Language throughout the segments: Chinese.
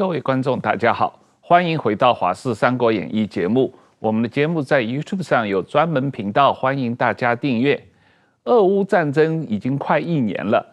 各位观众，大家好，欢迎回到《华视三国演义》节目。我们的节目在 YouTube 上有专门频道，欢迎大家订阅。俄乌战争已经快一年了，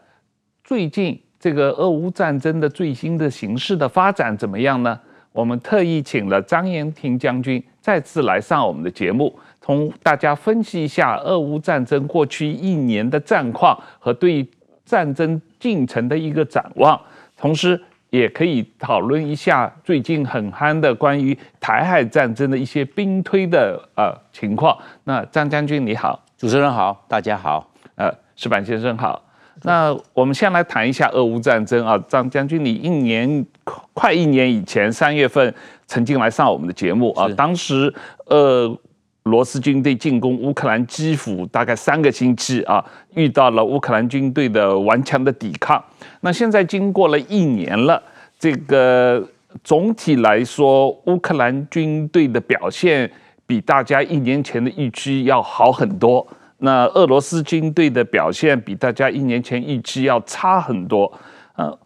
最近这个俄乌战争的最新的形势的发展怎么样呢？我们特意请了张延廷将军再次来上我们的节目，同大家分析一下俄乌战争过去一年的战况和对战争进程的一个展望，同时也可以讨论一下最近很夯的关于台海战争的一些兵推的呃情况。那张将军你好，主持人好，大家好，呃，石板先生好。那我们先来谈一下俄乌战争啊，张将军，你一年快一年以前三月份曾经来上我们的节目啊，当时俄罗斯军队进攻乌克兰基辅大概三个星期啊，遇到了乌克兰军队的顽强的抵抗。那现在经过了一年了，这个总体来说，乌克兰军队的表现比大家一年前的预期要好很多。那俄罗斯军队的表现比大家一年前预期要差很多，呃，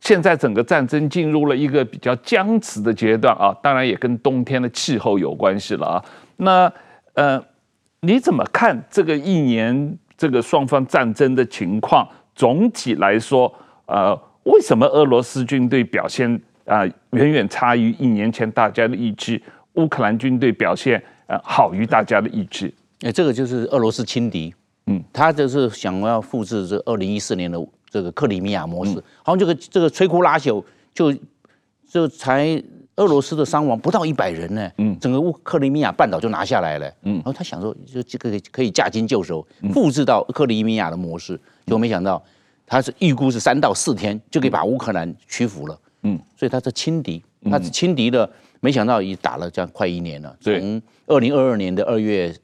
现在整个战争进入了一个比较僵持的阶段啊，当然也跟冬天的气候有关系了啊。那呃，你怎么看这个一年这个双方战争的情况？总体来说，呃，为什么俄罗斯军队表现啊、呃、远远差于一年前大家的预期？乌克兰军队表现呃好于大家的预期？哎，这个就是俄罗斯轻敌，嗯，他就是想要复制这二零一四年的这个克里米亚模式，好像这个这个摧枯拉朽，就就才俄罗斯的伤亡不到一百人呢，嗯，整个乌克里米亚半岛就拿下来了，嗯，然后他想说就这个可以驾轻就熟，复制到克里米亚的模式，结果没想到他是预估是三到四天就可以把乌克兰屈服了，嗯，所以他是轻敌，他是轻敌的，没想到已打了这样快一年了，从二零二二年的二月。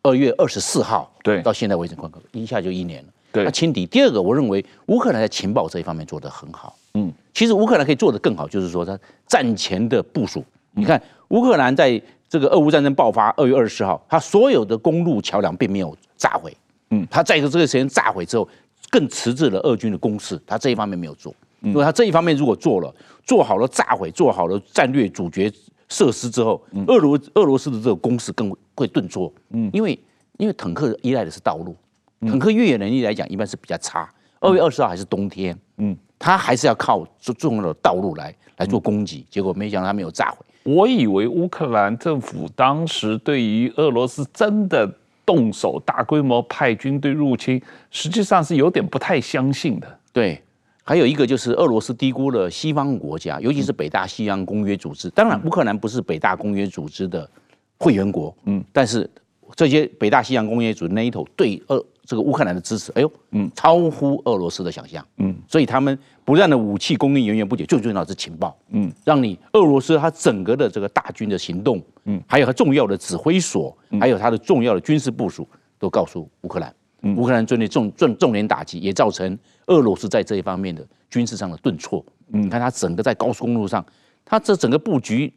二月二十四号，对，到现在为止，快一下就一年了。对，那轻敌。第二个，我认为乌克兰在情报这一方面做得很好。嗯，其实乌克兰可以做得更好，就是说他战前的部署。你看，乌克兰在这个俄乌战争爆发二月二十四号，他所有的公路桥梁并没有炸毁。嗯，他在这个时间炸毁之后，更迟滞了俄军的攻势。他这一方面没有做，因为他这一方面如果做了，做好了炸毁，做好了战略主角。设施之后，俄罗俄罗斯的这个攻势更会顿挫，嗯，因为因为坦克依赖的是道路，坦克越野能力来讲一般是比较差。二月二十号还是冬天，嗯，他还是要靠重重要的道路来来做攻击，结果没想到他没有炸毁。我以为乌克兰政府当时对于俄罗斯真的动手大规模派军队入侵，实际上是有点不太相信的，对。还有一个就是俄罗斯低估了西方国家，尤其是北大西洋公约组织。当然，乌克兰不是北大公约组织的会员国，嗯，但是这些北大西洋公约组织 NATO 对俄这个乌克兰的支持，哎呦，嗯，超乎俄罗斯的想象，嗯，所以他们不断的武器供应源源不绝，最重要的是情报，嗯，让你俄罗斯它整个的这个大军的行动，嗯，还有它重要的指挥所，还有它的重要的军事部署，都告诉乌克兰。乌克兰军队重重重点打击，也造成俄罗斯在这一方面的军事上的顿挫。嗯，你看它整个在高速公路上，它这整个布局，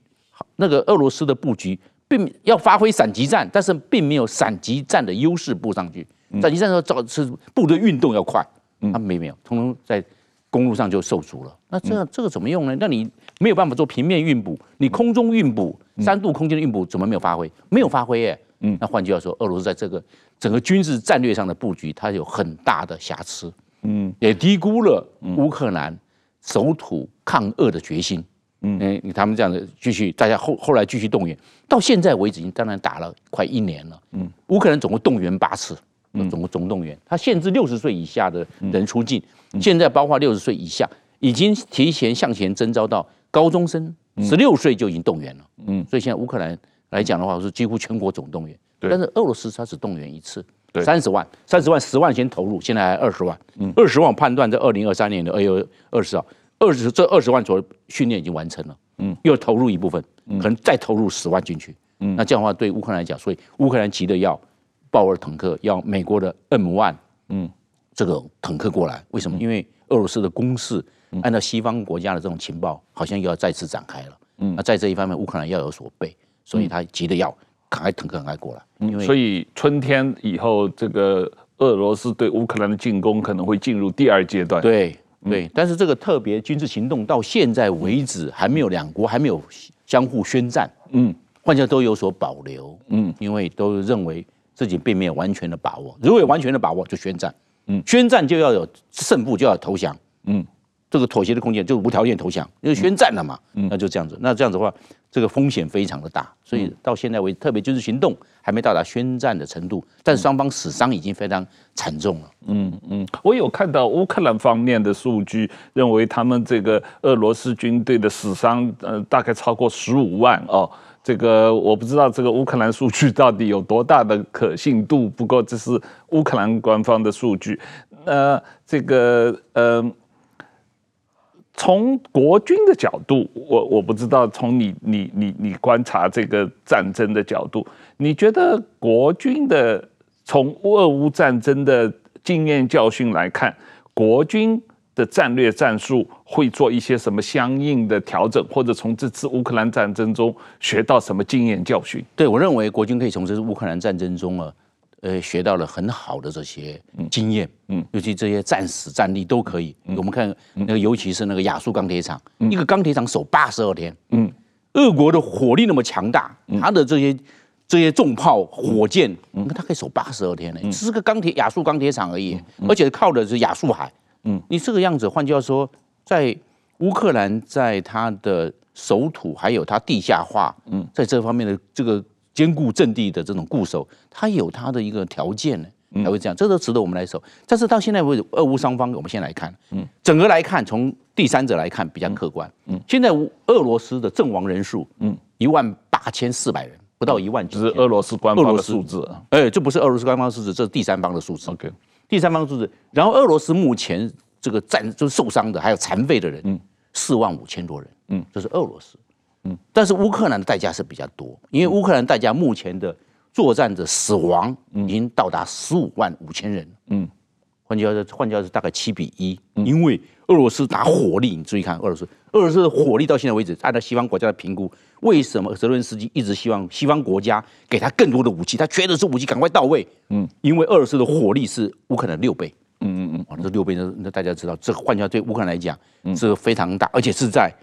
那个俄罗斯的布局，并要发挥闪击战，但是并没有闪击战的优势布上去。闪击战的时候，造是部队运动要快，他没没有，通通在公路上就受阻了。那这样这个怎么用呢？那你没有办法做平面运补，你空中运补，三度空间的运补怎么没有发挥？没有发挥耶。嗯，那换句话说，俄罗斯在这个整个军事战略上的布局，它有很大的瑕疵，嗯，也低估了乌克兰守土抗俄的决心，嗯，哎，他们这样的继续，大家后后来继续动员，到现在为止，已经当然打了快一年了，嗯，乌克兰总共动员八次，总共总动员，他限制六十岁以下的人出境，现在包括六十岁以下，已经提前向前征召到高中生，十六岁就已经动员了，嗯，所以现在乌克兰。来讲的话，是几乎全国总动员，但是俄罗斯它只动员一次，三十万，三十万，十万先投入，现在还二十万，二十万判断在二零二三年的二月二十号，二十这二十万左右训练已经完成了，嗯，又投入一部分，可能再投入十万进去，嗯，那这样的话对乌克兰来讲，所以乌克兰急的要豹二坦克，要美国的 M1，嗯，这个坦克过来，为什么？因为俄罗斯的攻势，按照西方国家的这种情报，好像又要再次展开了，嗯，那在这一方面，乌克兰要有所备。所以他急得要赶快腾赶快过来，因为所以春天以后，这个俄罗斯对乌克兰的进攻可能会进入第二阶段。对，对，但是这个特别军事行动到现在为止还没有两国还没有相互宣战，嗯，换句话都有所保留，嗯，因为都认为自己并没有完全的把握，如果有完全的把握就宣战，嗯，宣战就要有胜负就要投降，嗯。这个妥协的空间就无条件投降，因为宣战了嘛，嗯、那就这样子。那这样子的话，这个风险非常的大，所以到现在为止，特别军事行动还没到达宣战的程度，但双方死伤已经非常惨重了。嗯嗯，我有看到乌克兰方面的数据，认为他们这个俄罗斯军队的死伤，呃，大概超过十五万哦。这个我不知道这个乌克兰数据到底有多大的可信度，不过这是乌克兰官方的数据。呃，这个呃。从国军的角度，我我不知道。从你你你你观察这个战争的角度，你觉得国军的从俄乌战争的经验教训来看，国军的战略战术会做一些什么相应的调整，或者从这次乌克兰战争中学到什么经验教训？对，我认为国军可以从这次乌克兰战争中啊。呃，学到了很好的这些经验，嗯，尤其这些战死战力都可以。我们看那个，尤其是那个亚速钢铁厂，一个钢铁厂守八十二天，嗯，俄国的火力那么强大，它的这些这些重炮、火箭，你看它可以守八十二天呢，只是个钢铁亚速钢铁厂而已，而且靠的是亚速海，嗯，你这个样子，换句话说，在乌克兰在它的守土还有它地下化，嗯，在这方面的这个。坚固阵地的这种固守，它有它的一个条件呢，才会这样，这都值得我们来守。但是到现在为止，俄乌双方，我们先来看，嗯，整个来看，从第三者来看比较客观，嗯，现在俄罗斯的阵亡人数，嗯，一万八千四百人，不到一万，只是俄罗斯官方的数字，哎，这不是俄罗斯官方数字，这是第三方的数字。OK，第三方数字。然后俄罗斯目前这个战就是受伤的，还有残废的人，嗯，四万五千多人，嗯，这是俄罗斯。嗯，但是乌克兰的代价是比较多，因为乌克兰代价目前的作战的死亡已经到达十五万五千人。嗯，换句话说，换句话说，大概七比一。因为俄罗斯拿火力，你注意看，俄罗斯，俄罗斯的火力到现在为止，按照西方国家的评估，为什么泽伦斯基一直希望西方国家给他更多的武器？他缺的是武器，赶快到位。嗯，因为俄罗斯的火力是乌克兰六倍。嗯嗯嗯，这六倍，那大家知道，这换句话对乌克兰来讲是非常大，而且是在。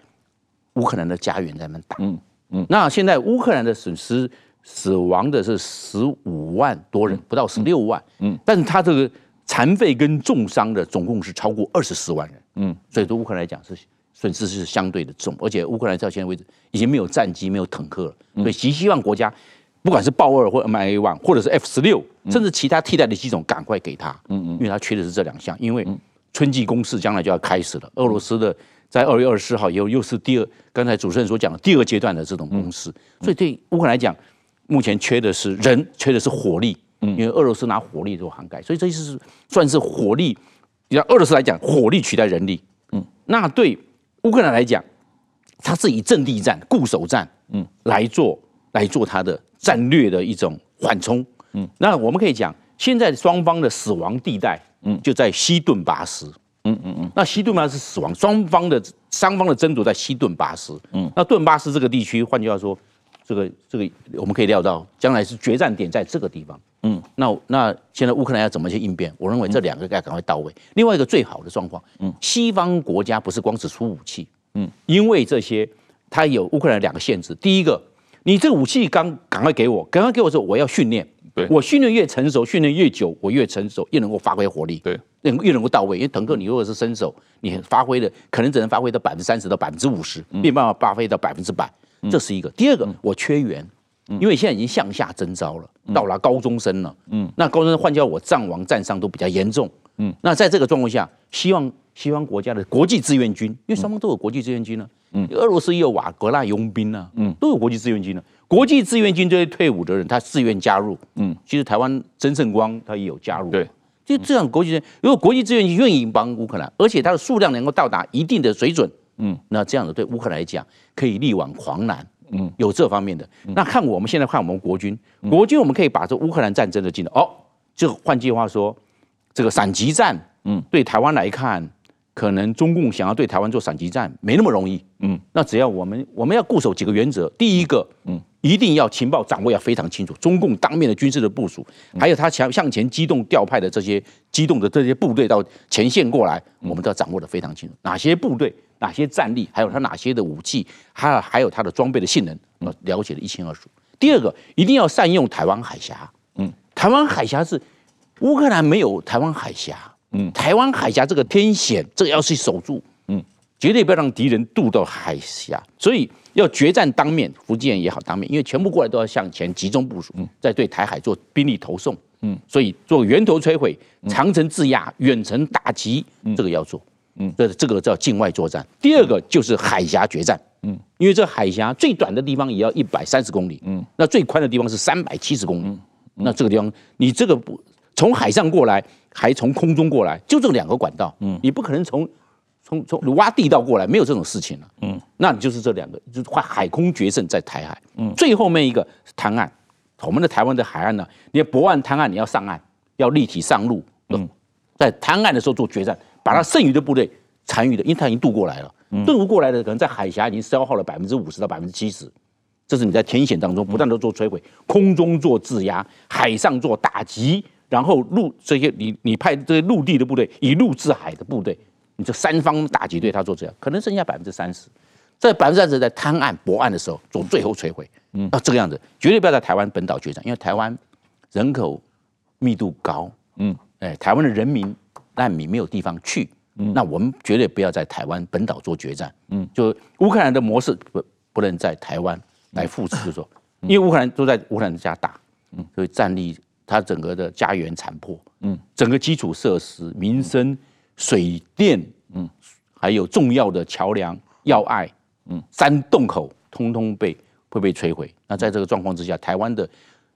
乌克兰的家园在那打，嗯嗯，那现在乌克兰的损失死亡的是十五万多人，不到十六万，嗯，但是他这个残废跟重伤的总共是超过二十四万人，嗯，所以对乌克兰来讲是损失是相对的重，而且乌克兰到现在为止已经没有战机，没有坦克了，所以极希望国家不管是豹二或 MIA One，或者是 F 十六，甚至其他替代的机种，赶快给他，嗯嗯，因为他缺的是这两项，因为春季攻势将来就要开始了，俄罗斯的。在二月二十四号，又又是第二，刚才主持人所讲的第二阶段的这种攻势，所以对乌克兰来讲，目前缺的是人，缺的是火力，嗯，因为俄罗斯拿火力做涵盖，所以这是算是火力。让俄罗斯来讲，火力取代人力，嗯，那对乌克兰来讲，它是以阵地战、固守战，嗯，来做来做它的战略的一种缓冲，嗯，那我们可以讲，现在双方的死亡地带，嗯，就在西顿巴斯。嗯嗯嗯，那西顿巴斯是死亡，双方的双方的争夺在西顿巴斯。嗯，那顿巴斯这个地区，换句话说，这个这个我们可以料到，将来是决战点在这个地方。嗯，那那现在乌克兰要怎么去应变？我认为这两个该赶快到位。另外一个最好的状况，嗯，西方国家不是光只出武器，嗯，因为这些它有乌克兰两个限制。第一个，你这个武器刚赶快给我，赶快给我之后，我要训练。对我训练越成熟，训练越久，我越成熟，越能够发挥火力，对，越越能够到位。因为坦克，你如果是新手，你发挥的可能只能发挥到百分之三十到百分之五十，没办法发挥到百分之百。这是一个。第二个，我缺员，因为现在已经向下征招了，到了高中生了。嗯，那高中生换叫我战亡战伤都比较严重。嗯，那在这个状况下，希望西方国家的国际志愿军，因为双方都有国际志愿军呢。嗯，俄罗斯也有瓦格纳佣兵呢。嗯，都有国际志愿军呢。国际志愿军这些退伍的人，他自愿加入。嗯，其实台湾曾盛光他也有加入。对，就这样国际，如果国际志愿军愿意帮乌克兰，而且他的数量能够到达一定的水准，嗯，那这样子对乌克兰来讲可以力挽狂澜。嗯，有这方面的。那看我们现在看我们国军，国军我们可以把这乌克兰战争的进度，哦，就换句话说，这个闪击战，嗯，对台湾来看。可能中共想要对台湾做闪击战没那么容易。嗯，那只要我们我们要固守几个原则，第一个，嗯，一定要情报掌握要非常清楚，中共当面的军事的部署，还有他向向前机动调派的这些机动的这些部队到前线过来，我们都要掌握的非常清楚，哪些部队、哪些战力，还有他哪些的武器，还有还有他的装备的性能，我了解的一清二楚。第二个，一定要善用台湾海峡。嗯，台湾海峡是乌克兰没有台湾海峡。嗯，台湾海峡这个天险，这个要去守住，嗯，绝对不要让敌人渡到海峡。所以要决战当面，福建也好当面，因为全部过来都要向前集中部署，嗯，再对台海做兵力投送，嗯，所以做源头摧毁、长城制压、远程打击，这个要做，嗯，这这个叫境外作战。第二个就是海峡决战，嗯，因为这海峡最短的地方也要一百三十公里，嗯，那最宽的地方是三百七十公里，那这个地方你这个不从海上过来。还从空中过来，就这两个管道，嗯，你不可能从从从挖地道过来，没有这种事情了，嗯，那你就是这两个，就是海空决胜在台海，嗯，最后面一个滩岸，我们的台湾的海岸呢，你泊岸滩岸你要上岸，要立体上路，嗯，在滩岸的时候做决战，把他剩余的部队残余的，因为他已经渡过来了，渡过来的可能在海峡已经消耗了百分之五十到百分之七十，这是你在天险当中不断的做摧毁，空中做制压，海上做打击。然后陆这些你你派这些陆地的部队，以陆制海的部队，你这三方打击对他做这样，可能剩下百分之三十，在百分之三十在滩岸泊岸的时候做最后摧毁，嗯，啊这个样子绝对不要在台湾本岛决战，因为台湾人口密度高，嗯，哎，台湾的人民难民没有地方去，嗯，那我们绝对不要在台湾本岛做决战，嗯，就乌克兰的模式不不能在台湾来复制，就说，因为乌克兰都在乌克兰家打，嗯，所以战力。它整个的家园残破，嗯，整个基础设施、民生、水电，嗯，还有重要的桥梁、要隘，嗯，山洞口，通通被会被摧毁。那在这个状况之下，台湾的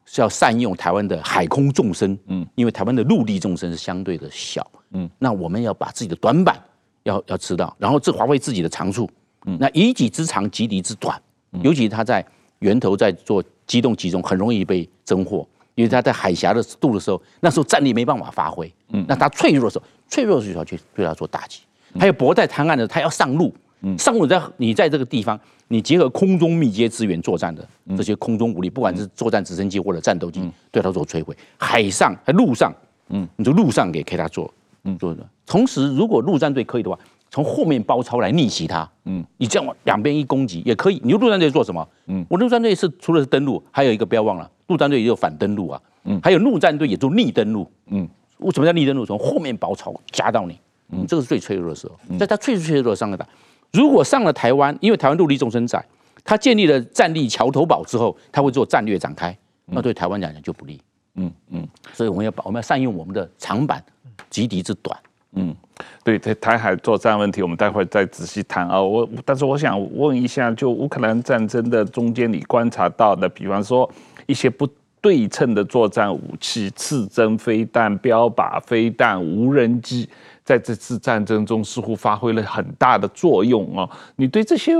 是要善用台湾的海空纵深，嗯，因为台湾的陆地纵深是相对的小，嗯，那我们要把自己的短板要要知道，然后这华为自己的长处，嗯，那以己之长击敌之短，尤其他在源头在做机动集中，很容易被侦获。因为他在海峡的渡的时候，那时候战力没办法发挥，嗯，那他脆弱的时候，脆弱的时候去对他做打击。还有泊在滩岸的，他要上路，嗯，上路在你在这个地方，你结合空中密接支援作战的这些空中武力，不管是作战直升机或者战斗机，对他做摧毁。海上还陆上，嗯，你就陆上给给他做，嗯，做的。同时，如果陆战队可以的话，从后面包抄来逆袭他，嗯，你这样两边一攻击也可以。你陆战队做什么？嗯，我陆战队是除了是登陆，还有一个不要忘了。陆战队也有反登陆啊，嗯，还有陆战队也做逆登陆，嗯，为什么叫逆登陆？从后面包抄夹到你，嗯，这个是最脆弱的时候，在他最脆弱的上个打。如果上了台湾，因为台湾陆地纵深窄，他建立了战力桥头堡之后，他会做战略展开，那对台湾来讲就不利，嗯嗯，所以我们要把我们要善用我们的长板，击敌之短，嗯，对台台海作战问题，我们待会再仔细谈啊。我但是我想问一下，就乌克兰战争的中间，你观察到的，比方说。一些不对称的作战武器，刺针飞弹、标靶飞弹、无人机，在这次战争中似乎发挥了很大的作用啊！你对这些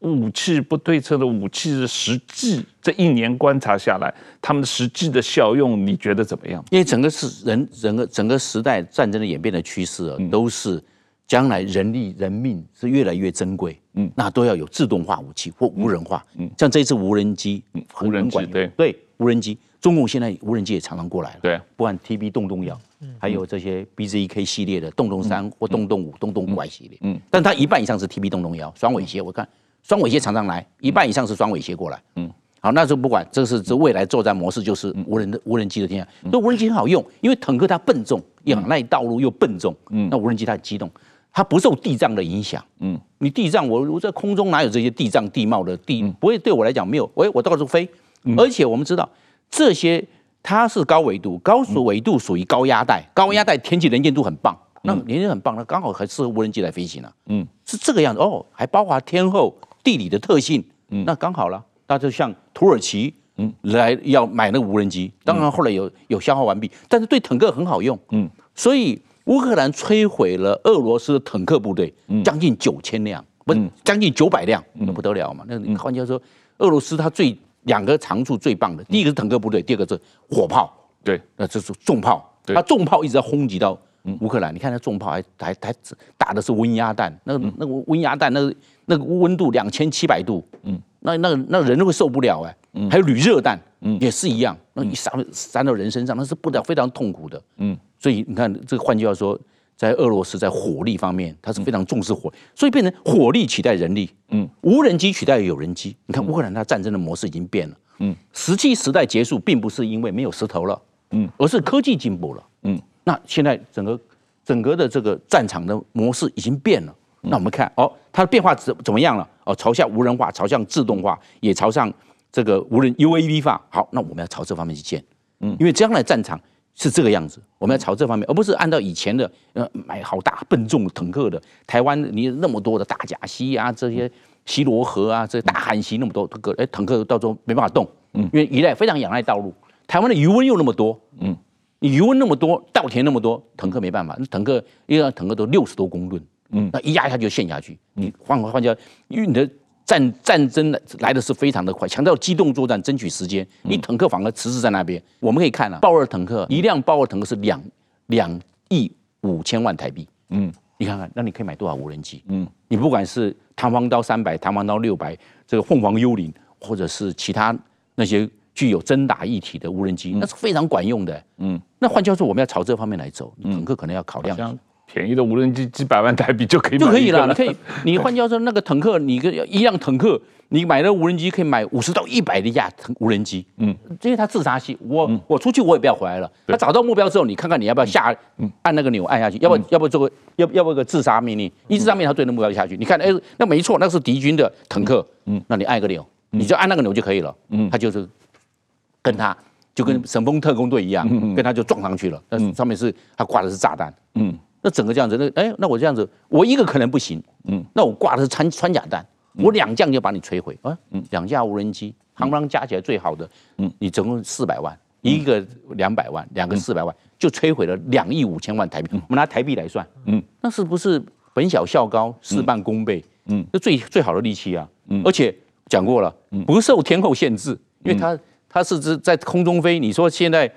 武器不对称的武器的实际这一年观察下来，他们的实际的效用，你觉得怎么样？因为整个是人整个整个时代战争的演变的趋势啊，都是将来人力人命是越来越珍贵。嗯，那都要有自动化武器或无人化。嗯，像这一次无人机，嗯，无人机对。对，无人机，中共现在无人机也常常过来了。对，不管 TB 洞洞幺，还有这些 BZK 系列的洞洞三或洞洞五、洞洞怪系列。嗯，但它一半以上是 TB 洞洞幺双尾蝎，我看双尾蝎常常来，一半以上是双尾蝎过来。嗯，好，那就不管，这是这未来作战模式就是无人的无人机的天下。那无人机很好用，因为坦克它笨重，仰赖道路又笨重。嗯，那无人机它很机动。它不受地障的影响，嗯，你地障，我我在空中哪有这些地障地貌的地，不会对我来讲没有，喂，我到处飞，而且我们知道这些它是高纬度，高速纬度属于高压带，高压带天气能见度很棒，那能见很棒，那刚好还适合无人机来飞行呢，嗯，是这个样子哦，还包括天候地理的特性，嗯，那刚好了，那就像土耳其，嗯，来要买那个无人机，当然后来有有消耗完毕，但是对坦克很好用，嗯，所以。乌克兰摧毁了俄罗斯的坦克部队，将近九千辆，不，将近九百辆，那不得了嘛？那换句话说，俄罗斯它最两个长处最棒的，第一个是坦克部队，第二个是火炮，对，那这是重炮，它重炮一直在轰击到乌克兰，你看它重炮还还还打的是温压弹，那个那个温压弹，那个那个温度两千七百度，嗯，那那那个人都会受不了哎，嗯，还有铝热弹，嗯，也是一样，那一撒撒到人身上，那是不了非常痛苦的，嗯，所以你看这个换句话说，在俄罗斯在火力方面，他是非常重视火，所以变成火力取代人力，嗯，无人机取代有人机，你看乌克兰它战争的模式已经变了，嗯，石器时代结束，并不是因为没有石头了，嗯，而是科技进步了，嗯。那现在整个整个的这个战场的模式已经变了。那我们看哦，它的变化怎怎么样了？哦，朝向无人化，朝向自动化，也朝向这个无人 UAV 化。好，那我们要朝这方面去建。嗯，因为将来战场是这个样子，我们要朝这方面，而不是按照以前的呃买好大笨重坦克的。台湾你那么多的大甲溪啊，这些西罗河啊，这些大汉溪那么多坦克，哎，坦克到时候没办法动。嗯，因为依赖非常仰赖道路。台湾的余温又那么多。嗯。你余温那么多，稻田那么多，坦克没办法。那坦克一个坦克都六十多公吨，嗯，那一压一下就陷下去。你换个换句话，因为你的战战争来的是非常的快，强调机动作战，争取时间。你坦克反而迟滞在那边。我们可以看啊，豹二坦克一辆豹二坦克是两两亿五千万台币，嗯，你看看，那你可以买多少无人机？嗯，你不管是弹簧刀三百，弹簧刀六百，这个凤凰幽灵，或者是其他那些。具有侦打一体的无人机，那是非常管用的。嗯，那换句话说，我们要朝这方面来走。坦克可能要考量。像便宜的无人机几百万台币就可以就可以了。你可以，你换句话说，那个坦克，你个一辆坦克，你买了无人机可以买五十到一百的架无人机。嗯，因为它自杀系，我我出去我也不要回来了。他找到目标之后，你看看你要不要下按那个钮按下去，要不要不做个要要不要个自杀命令？一自杀命令，他对那目标下去。你看，哎，那没错，那是敌军的坦克。嗯，那你按个钮，你就按那个钮就可以了。嗯，他就是。跟他就跟神风特工队一样，嗯跟他就撞上去了。但是上面是他挂的是炸弹。嗯，那整个这样子，那哎，那我这样子，我一个可能不行。嗯，那我挂的是穿穿甲弹，我两架就把你摧毁。啊，嗯。两架无人机，行当加起来最好的，嗯，你总共四百万，一个两百万，两个四百万，就摧毁了两亿五千万台币。我们拿台币来算，嗯，那是不是本小效高，事半功倍？嗯，这最最好的利器啊。嗯，而且讲过了，不受天候限制，因为它。它是只在空中飞，你说现在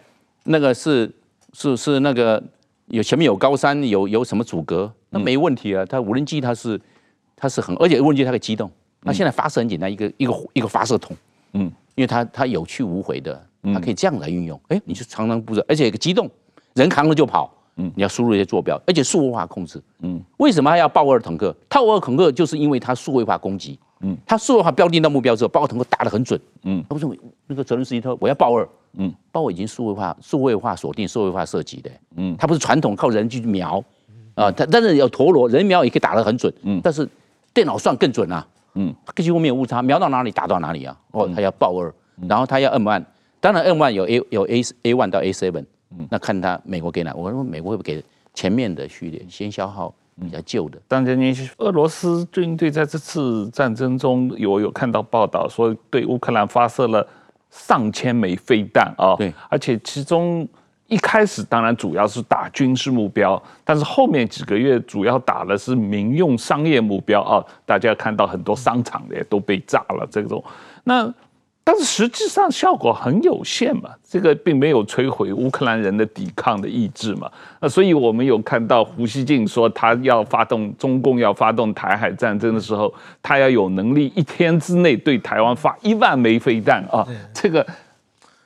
那个是是是那个有前面有高山有有什么阻隔，那没问题啊。它无人机它是它是很，而且无人机它可以机动。那现在发射很简单，一个一个一个发射筒，嗯，因为它它有去无回的，它可以这样来运用。哎，你就常常布置，而且一个机动，人扛着就跑，嗯，你要输入一些坐标，而且数位化控制，嗯，为什么还要豹二坦克？豹二坦克就是因为它数位化攻击。嗯，它数位化标定到目标之后，豹二坦克打得很准。嗯，他不是那个泽伦斯基说我要豹二。嗯，豹二已经数位化、数位化锁定、数位化设计的。嗯，它不是传统靠人去瞄啊，它但是有陀螺，人瞄也可以打得很准。嗯，但是电脑算更准啊。嗯，几乎没有误差，瞄到哪里打到哪里啊。哦，他要爆二，然后他要 M one，当然 M one 有 A 有 A A one 到 A seven。嗯，那看他美国给哪，我说美国会不会给前面的序列先消耗。比较旧的，当然，你俄罗斯军队在这次战争中有有看到报道说，对乌克兰发射了上千枚飞弹啊，对，而且其中一开始当然主要是打军事目标，但是后面几个月主要打的是民用商业目标啊，大家看到很多商场也都被炸了这种，那。但是实际上效果很有限嘛，这个并没有摧毁乌克兰人的抵抗的意志嘛。那所以我们有看到胡锡进说，他要发动中共要发动台海战争的时候，他要有能力一天之内对台湾发一万枚飞弹啊，这个。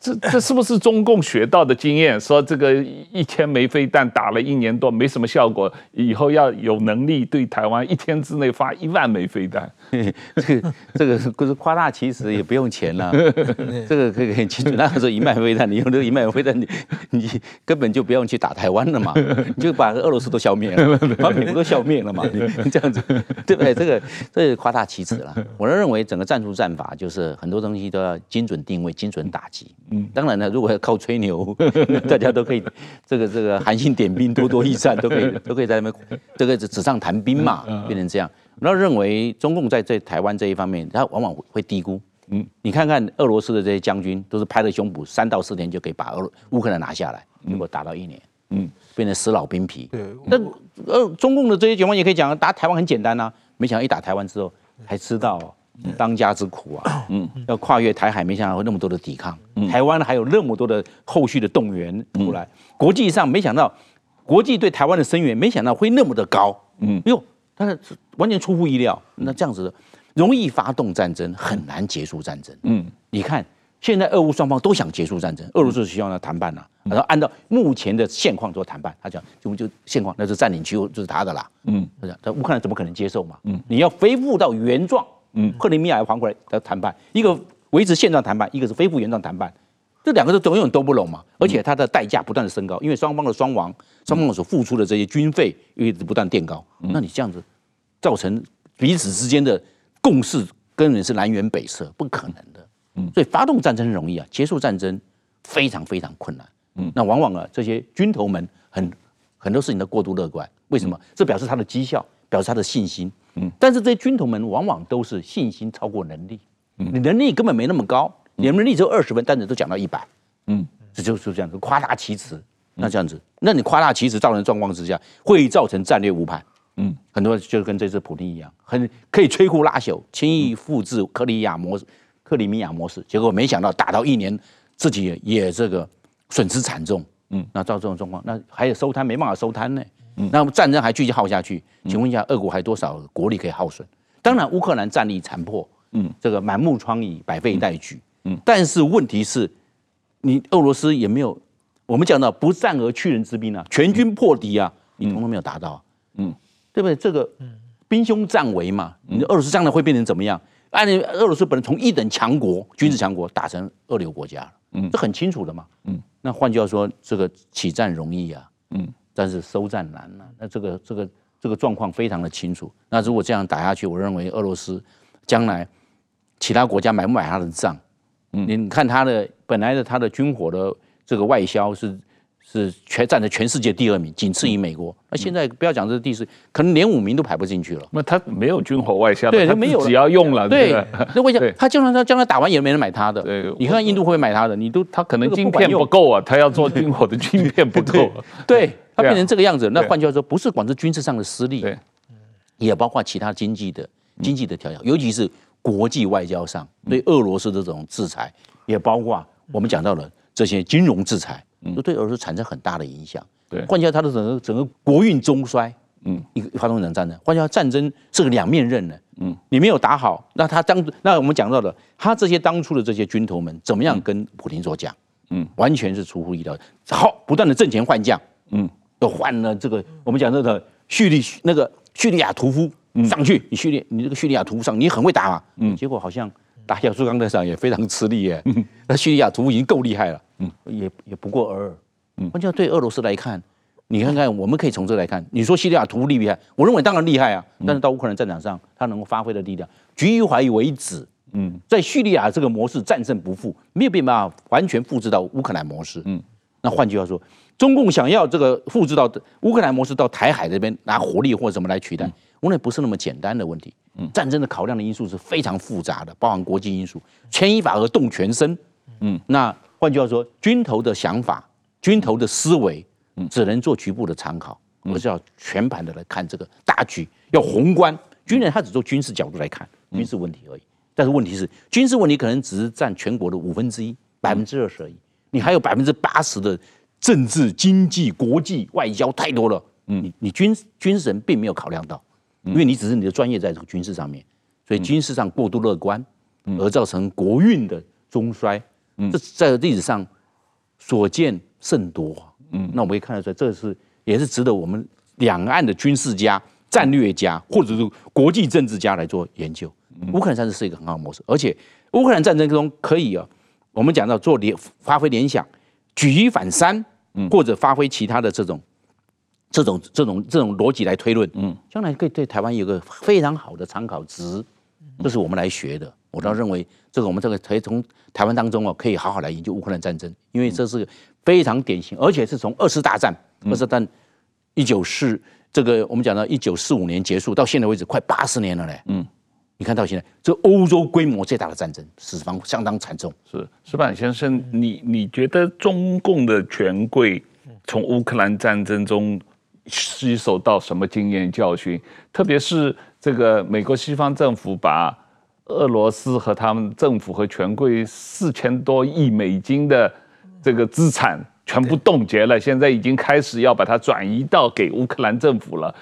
这这是不是中共学到的经验？说这个一千枚飞弹打了一年多没什么效果，以后要有能力对台湾一天之内发一万枚飞弹。这个这个不是夸大其词，也不用钱了。这个可以很清楚。那个时候一脉飞弹，你用这个一脉飞弹，你你根本就不用去打台湾了嘛，你就把俄罗斯都消灭了，把美国都消灭了嘛。你这样子对不对？这个这是夸大其词了。我认为整个战术战法就是很多东西都要精准定位、精准打击。嗯，当然呢，如果要靠吹牛，大家都可以这个这个韩信点兵，多多益善，都可以都可以在那边这个纸上谈兵嘛，变成这样。然后认为中共在这台湾这一方面，他往往会低估。嗯，你看看俄罗斯的这些将军，都是拍了胸脯，三到四年就可以把俄乌克兰拿下来，结果打到一年，嗯，变成死老兵皮。对，那呃，中共的这些军官也可以讲，打台湾很简单呐，没想到一打台湾之后，还知道。当家之苦啊，嗯，要跨越台海，没想到会那么多的抵抗，台湾还有那么多的后续的动员出来，国际上没想到国际对台湾的声援，没想到会那么的高。嗯，哟，但是完全出乎意料。那这样子容易发动战争，很难结束战争。嗯，你看现在俄乌双方都想结束战争，俄罗斯希望要谈判呐，然后按照目前的现况做谈判。他讲就就现况，那是占领区就是他的啦。嗯，他讲，但乌克兰怎么可能接受嘛？嗯，你要恢复到原状。嗯，克里米亚要还回来的谈判，一个维持现状谈判，一个是恢复原状谈判。这两个都永远都不拢嘛，而且它的代价不断的升高，因为双方的伤亡，双方所付出的这些军费一直不断垫高。那你这样子造成彼此之间的共识根本是南辕北辙，不可能的。嗯，所以发动战争容易啊，结束战争非常非常困难。嗯，那往往啊，这些军头们很很多事情都过度乐观，为什么？这表示他的绩效，表示他的信心。嗯，但是这些军头们往往都是信心超过能力，你能力根本没那么高。你们能力只有二十分，但是都讲到一百，嗯，这就是这样子夸大其词。那这样子，那你夸大其词造成状况之下，会造成战略误判。嗯，很多就跟这次普京一样，很可以摧枯拉朽，轻易复制克里亚模式、克里米亚模式，结果没想到打到一年，自己也这个损失惨重。嗯，那照这种状况，那还有收摊没办法收摊呢。嗯，那战争还继续耗下去，请问一下，俄国还多少国力可以耗损？当然，乌克兰战力残破，嗯，这个满目疮痍，百废待举。嗯，但是问题是，你俄罗斯也没有，我们讲到不战而屈人之兵啊，全军破敌啊，你统统没有达到，嗯，对不对？这个兵凶战危嘛，你俄罗斯将来会变成怎么样？按你俄罗斯本来从一等强国、军事强国打成二流国家了，嗯，这很清楚的嘛，嗯，那换句话说，这个起战容易啊，嗯，但是收战难啊，那这个这个这个状况非常的清楚。那如果这样打下去，我认为俄罗斯将来其他国家买不买他的账？嗯，你看他的本来的他的军火的这个外销是是全占着全世界第二名，仅次于美国。那现在不要讲这是第四，可能连五名都排不进去了。那他没有军火外销，对，他没有，只要用了。对，那为什么他就算他将来打完也没人买他的？对，你看印度会不会买他的？你都他可能晶片不够啊，他要做军火的晶片不够。对，他变成这个样子。那换句话说，不是光是军事上的失利，也包括其他经济的经济的调整，尤其是。国际外交上对俄罗斯的这种制裁，也包括我们讲到了这些金融制裁，都对俄罗斯产生很大的影响。对，换句话，它的整个整个国运中衰。嗯，一个发动一场战争，换句话，战争是个两面刃呢。嗯，你没有打好，那他当那我们讲到的他这些当初的这些军头们怎么样跟普京所讲？嗯，完全是出乎意料。好，不断的挣钱换将。嗯，又换了这个我们讲这个叙利那个叙利亚屠夫。上去，你叙利你这个叙利亚屠夫上，你很会打嘛，嗯，结果好像打小苏钢的上也非常吃力耶，嗯，那叙利亚屠夫已经够厉害了，嗯，也也不过尔尔，嗯，关键对俄罗斯来看，你看看，我们可以从这来看，你说叙利亚屠夫厉不厉害？我认为当然厉害啊，但是到乌克兰战场上，他能够发挥的力量，举一怀疑为止，嗯，在叙利亚这个模式战胜不复，没有办法完全复制到乌克兰模式，嗯，那换句话说，中共想要这个复制到乌克兰模式到台海这边拿火力或者什么来取代？无论不是那么简单的问题，嗯，战争的考量的因素是非常复杂的，包含国际因素，牵一发而动全身，嗯，那换句话说，军头的想法、军头的思维，只能做局部的参考，而是要全盘的来看这个大局，要宏观。军人他只做军事角度来看军事问题而已，但是问题是，军事问题可能只是占全国的五分之一、百分之二十而已，你还有百分之八十的政治、经济、国际、外交太多了，嗯，你你军军神并没有考量到。因为你只是你的专业在这个军事上面，所以军事上过度乐观，而造成国运的中衰，这在历史上所见甚多。嗯，那我们可以看得出来，这是也是值得我们两岸的军事家、战略家或者是国际政治家来做研究。乌克兰战争是一个很好的模式，而且乌克兰战争中可以啊，我们讲到做联发挥联想、举一反三，或者发挥其他的这种。这种这种这种逻辑来推论，嗯，将来可以对台湾有个非常好的参考值，这是我们来学的。我倒认为，这个我们这个可以从台湾当中哦，可以好好来研究乌克兰战争，因为这是非常典型，而且是从二次大战，二次大战一九四这个我们讲到一九四五年结束到现在为止，快八十年了嘞，嗯，你看到现在，这欧洲规模最大的战争，死伤相当惨重。是石板先生，你你觉得中共的权贵从乌克兰战争中？吸收到什么经验教训？特别是这个美国西方政府把俄罗斯和他们政府和权贵四千多亿美金的这个资产全部冻结了，现在已经开始要把它转移到给乌克兰政府了。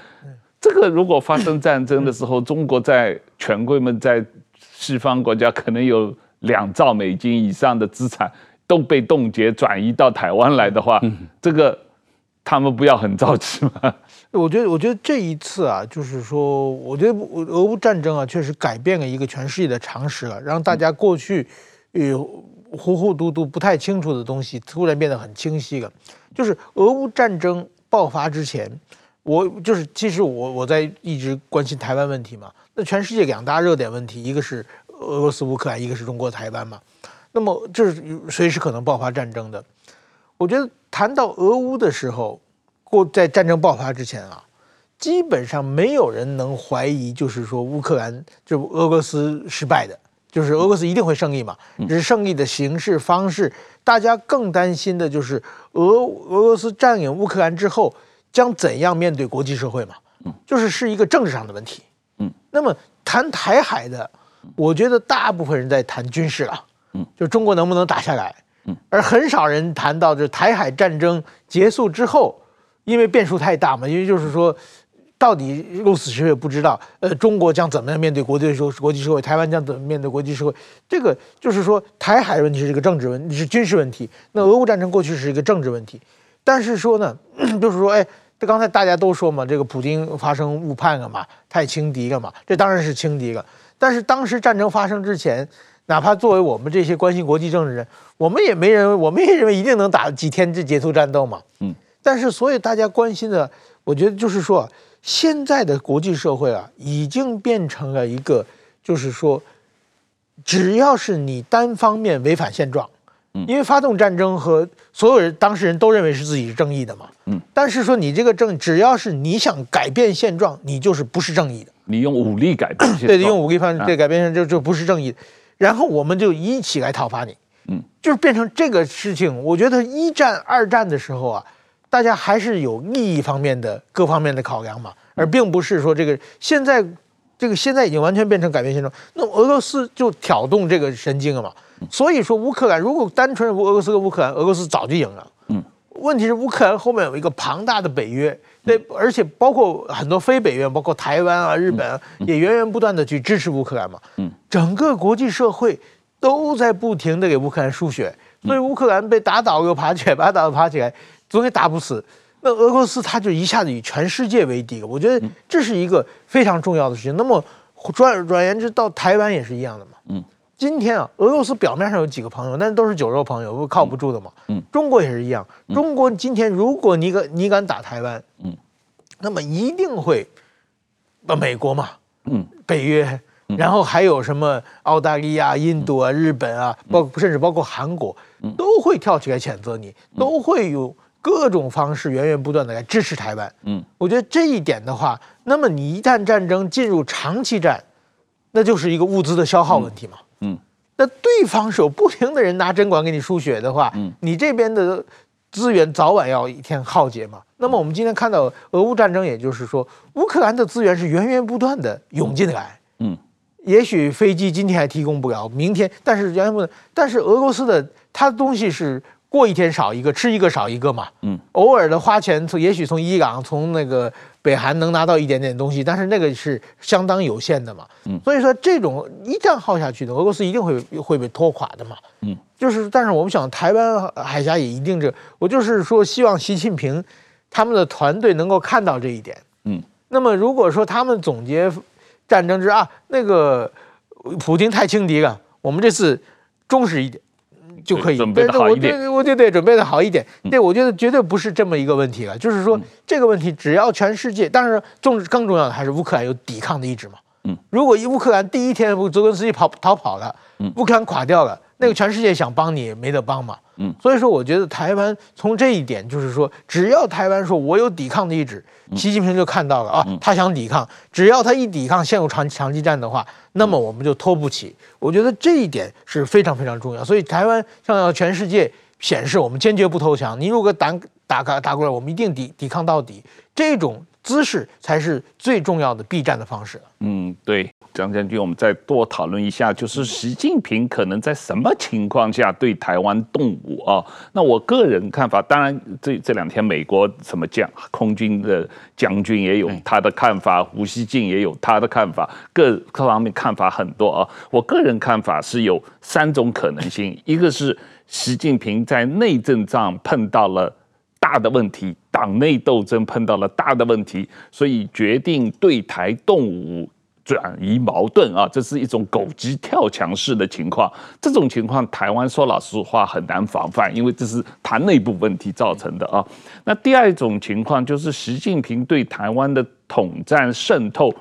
这个如果发生战争的时候，中国在权贵们在西方国家可能有两兆美金以上的资产都被冻结转移到台湾来的话，这个他们不要很着急吗？我觉得，我觉得这一次啊，就是说，我觉得俄乌战争啊，确实改变了一个全世界的常识了，让大家过去有糊糊涂涂不太清楚的东西，突然变得很清晰了。就是俄乌战争爆发之前，我就是其实我我在一直关心台湾问题嘛。那全世界两大热点问题，一个是俄罗斯乌克兰，一个是中国台湾嘛。那么这是随时可能爆发战争的。我觉得谈到俄乌的时候。过在战争爆发之前啊，基本上没有人能怀疑，就是说乌克兰就俄罗斯失败的，就是俄罗斯一定会胜利嘛。只是胜利的形式方式，大家更担心的就是俄俄罗斯占领乌克兰之后将怎样面对国际社会嘛。嗯就是是一个政治上的问题。嗯，那么谈台海的，我觉得大部分人在谈军事了。嗯，就中国能不能打下来。嗯，而很少人谈到这台海战争结束之后。因为变数太大嘛，因为就是说，到底鹿死谁也不知道。呃，中国将怎么样面对国际社国际社会？台湾将怎么面对国际社会？这个就是说，台海问题是一个政治问题，是军事问题。那俄乌战争过去是一个政治问题，但是说呢，就是说，哎，这刚才大家都说嘛，这个普京发生误判了嘛，太轻敌了嘛，这当然是轻敌了。但是当时战争发生之前，哪怕作为我们这些关心国际政治人，我们也没认为，我们也认为一定能打几天就结束战斗嘛。嗯。但是，所以大家关心的，我觉得就是说，现在的国际社会啊，已经变成了一个，就是说，只要是你单方面违反现状，嗯，因为发动战争和所有人当事人都认为是自己是正义的嘛，嗯，但是说你这个正，只要是你想改变现状，你就是不是正义的。你用武力改变现状，对，用武力方式对改变现状就就不是正义的。然后我们就一起来讨伐你，嗯，就是变成这个事情。我觉得一战、二战的时候啊。大家还是有利益方面的各方面的考量嘛，而并不是说这个现在这个现在已经完全变成改变现状。那俄罗斯就挑动这个神经了嘛。所以说乌克兰如果单纯俄罗斯跟乌克兰，俄罗斯早就赢了。嗯，问题是乌克兰后面有一个庞大的北约，对，而且包括很多非北约，包括台湾啊、日本啊，也源源不断的去支持乌克兰嘛。嗯，整个国际社会都在不停的给乌克兰输血，所以乌克兰被打倒又爬起来，把打倒又爬起来。总也打不死，那俄罗斯它就一下子以全世界为敌，我觉得这是一个非常重要的事情。那么转转言之，到台湾也是一样的嘛。嗯，今天啊，俄罗斯表面上有几个朋友，但都是酒肉朋友，不靠不住的嘛。嗯，中国也是一样。中国今天如果你敢你敢打台湾，嗯，那么一定会，呃，美国嘛，嗯，北约，然后还有什么澳大利亚、印度啊、日本啊，包甚至包括韩国，都会跳起来谴责你，都会有。各种方式源源不断的来支持台湾，嗯，我觉得这一点的话，那么你一旦战争进入长期战，那就是一个物资的消耗问题嘛，嗯，那对方是有不停的人拿针管给你输血的话，嗯，你这边的资源早晚要一天耗竭嘛。那么我们今天看到俄乌战争，也就是说，乌克兰的资源是源源不断的涌进来，嗯，也许飞机今天还提供不了，明天，但是源源不断，但是俄罗斯的它的东西是。过一天少一个，吃一个少一个嘛。嗯，偶尔的花钱从也许从伊朗、从那个北韩能拿到一点点东西，但是那个是相当有限的嘛。嗯，所以说这种一旦耗下去的，俄罗斯一定会会被拖垮的嘛。嗯，就是，但是我们想，台湾海峡也一定这，我就是说，希望习近平他们的团队能够看到这一点。嗯，那么如果说他们总结战争之啊，那个普京太轻敌了，我们这次重视一点。就可以准备的好一点，对，我觉得准备的好一点。对，我觉得绝对不是这么一个问题了。就是说，这个问题只要全世界，当然重更重要的还是乌克兰有抵抗的意志嘛。嗯，如果乌克兰第一天泽连斯基跑逃跑了，乌克兰垮掉了，那个全世界想帮你没得帮嘛。嗯，所以说我觉得台湾从这一点就是说，只要台湾说我有抵抗的意志，习近平就看到了啊，他想抵抗，只要他一抵抗，陷入长长期战的话，那么我们就拖不起。我觉得这一点是非常非常重要。所以台湾向要全世界显示我们坚决不投降，你如果胆打打打过来，我们一定抵抵抗到底。这种姿势才是最重要的避战的方式。嗯，对。张将军，我们再多讨论一下，就是习近平可能在什么情况下对台湾动武啊？那我个人看法，当然这这两天美国什么将空军的将军也有他的看法，胡锡进也有他的看法，各各方面看法很多啊。我个人看法是有三种可能性，一个是习近平在内政上碰到了大的问题，党内斗争碰到了大的问题，所以决定对台动武。转移矛盾啊，这是一种狗急跳墙式的情况。这种情况，台湾说老实话很难防范，因为这是他内部问题造成的啊。那第二种情况就是习近平对台湾的统战渗透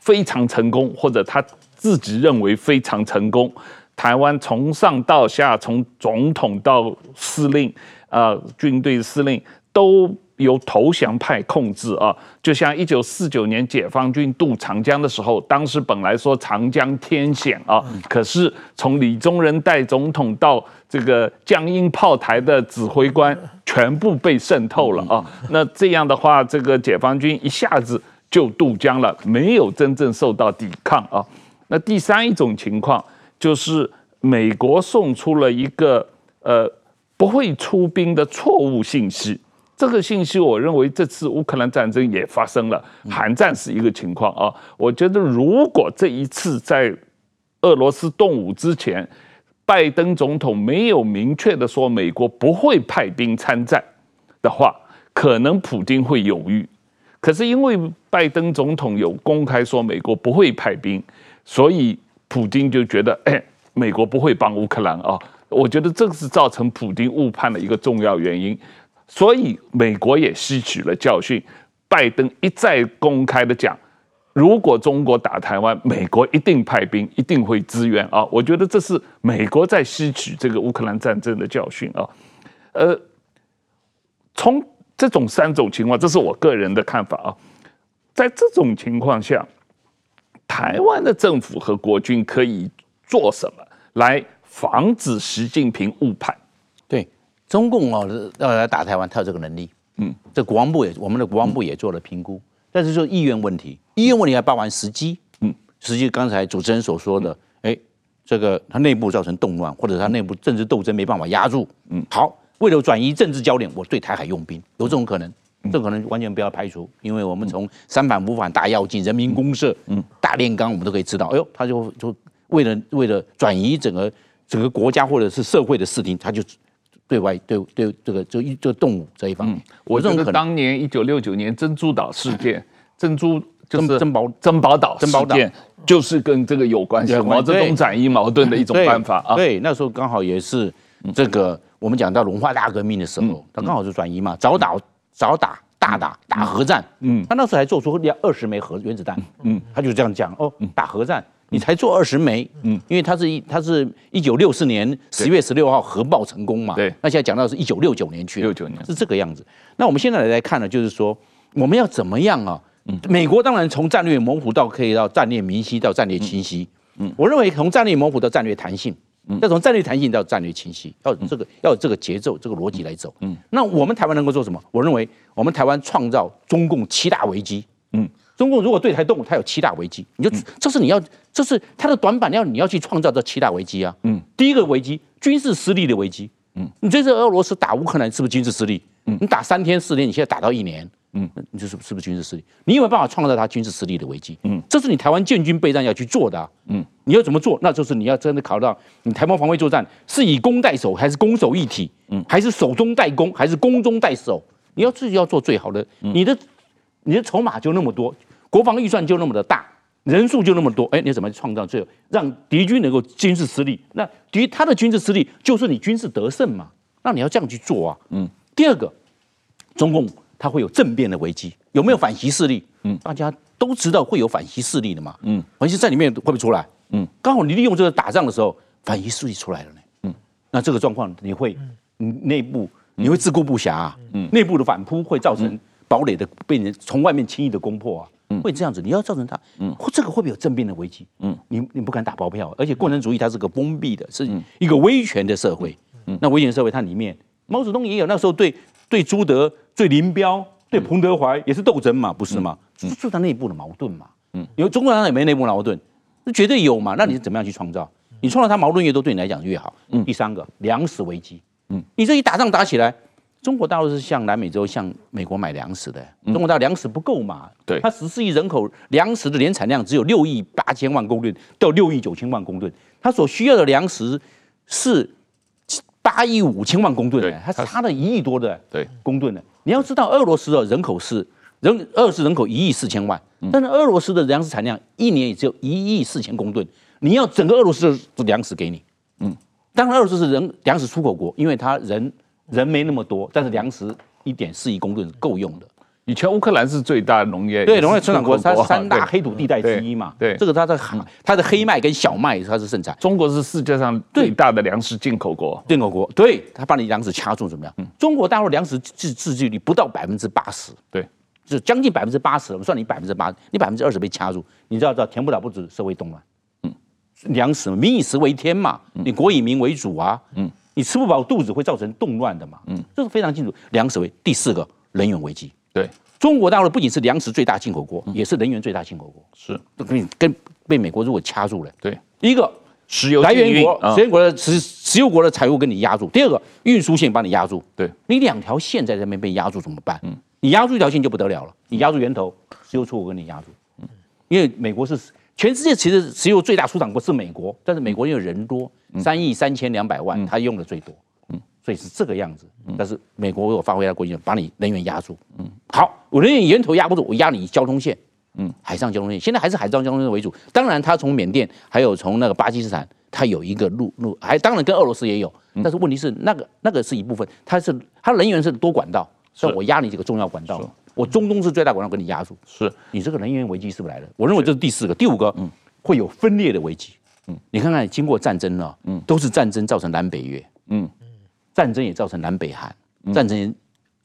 非常成功，或者他自己认为非常成功。台湾从上到下，从总统到司令，呃，军队司令都。由投降派控制啊，就像一九四九年解放军渡长江的时候，当时本来说长江天险啊，可是从李宗仁代总统到这个江阴炮台的指挥官全部被渗透了啊。那这样的话，这个解放军一下子就渡江了，没有真正受到抵抗啊。那第三一种情况就是美国送出了一个呃不会出兵的错误信息。这个信息，我认为这次乌克兰战争也发生了，韩战是一个情况啊。我觉得如果这一次在俄罗斯动武之前，拜登总统没有明确的说美国不会派兵参战的话，可能普京会犹豫。可是因为拜登总统有公开说美国不会派兵，所以普京就觉得，哎，美国不会帮乌克兰啊。我觉得这是造成普京误判的一个重要原因。所以美国也吸取了教训，拜登一再公开的讲，如果中国打台湾，美国一定派兵，一定会支援啊！我觉得这是美国在吸取这个乌克兰战争的教训啊。呃，从这种三种情况，这是我个人的看法啊。在这种情况下，台湾的政府和国军可以做什么来防止习近平误判？中共哦要来打台湾，他有这个能力。嗯，这国防部也，我们的国防部也做了评估，但是说意愿问题，意愿问题还包含时机。嗯，实际刚才主持人所说的，哎，这个他内部造成动乱，或者他内部政治斗争没办法压住。嗯，好，为了转移政治焦点，我对台海用兵，有这种可能，这可能完全不要排除，因为我们从三反五反大跃进、人民公社、嗯，大炼钢，我们都可以知道，哎呦，他就就为了为了转移整个整个国家或者是社会的视听，他就。对外对对这个就一就动物这一方面，嗯、我认为当年一九六九年珍珠岛事件，珍珠就是珍宝珍宝岛事件，就是跟这个有关系，毛泽东转移矛盾的一种办法啊。对，那时候刚好也是这个我们讲到文化大革命的时候，他刚好是转移嘛，早打早打大打打核战，嗯，他那时候还做出二十枚核原子弹，嗯，他就这样讲哦，打核战。你才做二十枚，嗯，因为它是一，它是一九六四年十月十六号核爆成功嘛，对，那现在讲到是一九六九年去，六九年。是这个样子。那我们现在来看呢，就是说我们要怎么样啊？嗯，美国当然从战略模糊到可以到战略明晰到战略清晰，嗯，我认为从战略模糊到战略弹性，嗯，要从战略弹性到战略清晰，要这个要有这个节奏这个逻辑来走，嗯，那我们台湾能够做什么？我认为我们台湾创造中共七大危机，嗯。中共如果对台动武，它有七大危机，你就这是你要，这是它的短板，要你要去创造这七大危机啊。嗯，第一个危机，军事失利的危机。嗯，你这次俄罗斯打乌克兰是不是军事失利？嗯，你打三天四天，你现在打到一年，嗯，你就是是不是军事失利？你有没有办法创造它军事失利的危机？嗯，这是你台湾建军备战要去做的。嗯，你要怎么做？那就是你要真的考虑到你台湾防卫作战是以攻代守，还是攻守一体？嗯，还是守中带攻，还是攻中带守？你要自己要做最好的，你的你的筹码就那么多。国防预算就那么的大，人数就那么多，哎，你怎么创造最后让敌军能够军事失利？那敌他的军事失利就是你军事得胜嘛？那你要这样去做啊。嗯。第二个，中共它会有政变的危机，有没有反习势力？嗯，大家都知道会有反习势力的嘛。嗯。反习在里面会不会出来？嗯。刚好你利用这个打仗的时候，反习势力出来了呢。嗯。那这个状况你会，嗯，内部你会自顾不暇啊。嗯。内部的反扑会造成堡垒的被人从外面轻易的攻破啊。会这样子，你要造成他，嗯，这个会不会有政变的危机？嗯，你你不敢打包票，而且共产主义它是个封闭的，是一个威权的社会。嗯，那威权社会它里面，毛泽东也有那时候对对朱德、对林彪、对彭德怀也是斗争嘛，不是吗？就就他内部的矛盾嘛。嗯，因为中国当然也没内部矛盾，那绝对有嘛。那你是怎么样去创造？你创造它矛盾越多，对你来讲越好。嗯，第三个粮食危机。嗯，你这一打仗打起来，中国大陆是向南美洲、向美国买粮食的。中国大陆粮食不够嘛？对，它十四亿人口，粮食的年产量只有六亿八千万公吨到六亿九千万公吨，它所需要的粮食是八亿五千万公吨的，它差了一亿多的对公吨的。你要知道，俄罗斯的人口是人，俄罗斯人口一亿四千万，但是俄罗斯的粮食产量一年也只有一亿四千公吨。你要整个俄罗斯的粮食给你，嗯，当然俄罗斯是人粮食出口国，因为它人人没那么多，但是粮食一点四亿公吨够用的。以前乌克兰是最大的农业对农业生产国，它是三大黑土地带之一嘛，对，这个它的它的黑麦跟小麦它是盛产。中国是世界上最大的粮食进口国，进口国，对，它把你粮食掐住怎么样？中国大陆粮食自自给率不到百分之八十，对，就将近百分之八十，我算你百分之八，你百分之二十被掐住，你知道知道填不了不止社会动乱，嗯，粮食民以食为天嘛，你国以民为主啊，嗯，你吃不饱肚子会造成动乱的嘛，嗯，这是非常清楚。粮食为第四个能源危机，对。中国大陆不仅是粮食最大进口国，也是能源最大进口国。是，跟跟被美国如果掐住了，对，一个石油来源国，石油国的石石油国的财务跟你压住；第二个运输线把你压住。对，你两条线在这边被压住怎么办？嗯，你压住一条线就不得了了，你压住源头，石油出口跟你压住。嗯，因为美国是全世界其实石油最大出产国是美国，但是美国因为人多，三亿三千两百万，他用的最多。所以是这个样子，但是美国有发挥它国际，把你能源压住。嗯，好，我能源源头压不住，我压你交通线。嗯，海上交通线现在还是海上交通线为主。当然，它从缅甸还有从那个巴基斯坦，它有一个路路，还当然跟俄罗斯也有。但是问题是，那个那个是一部分，它是它能源是多管道，所以我压你几个重要管道。我中东是最大管道，给你压住。是你这个能源危机是不是来了？我认为这是第四个，第五个，嗯，会有分裂的危机。嗯，你看看经过战争呢，嗯，都是战争造成南北越。嗯。战争也造成南北韩，战争，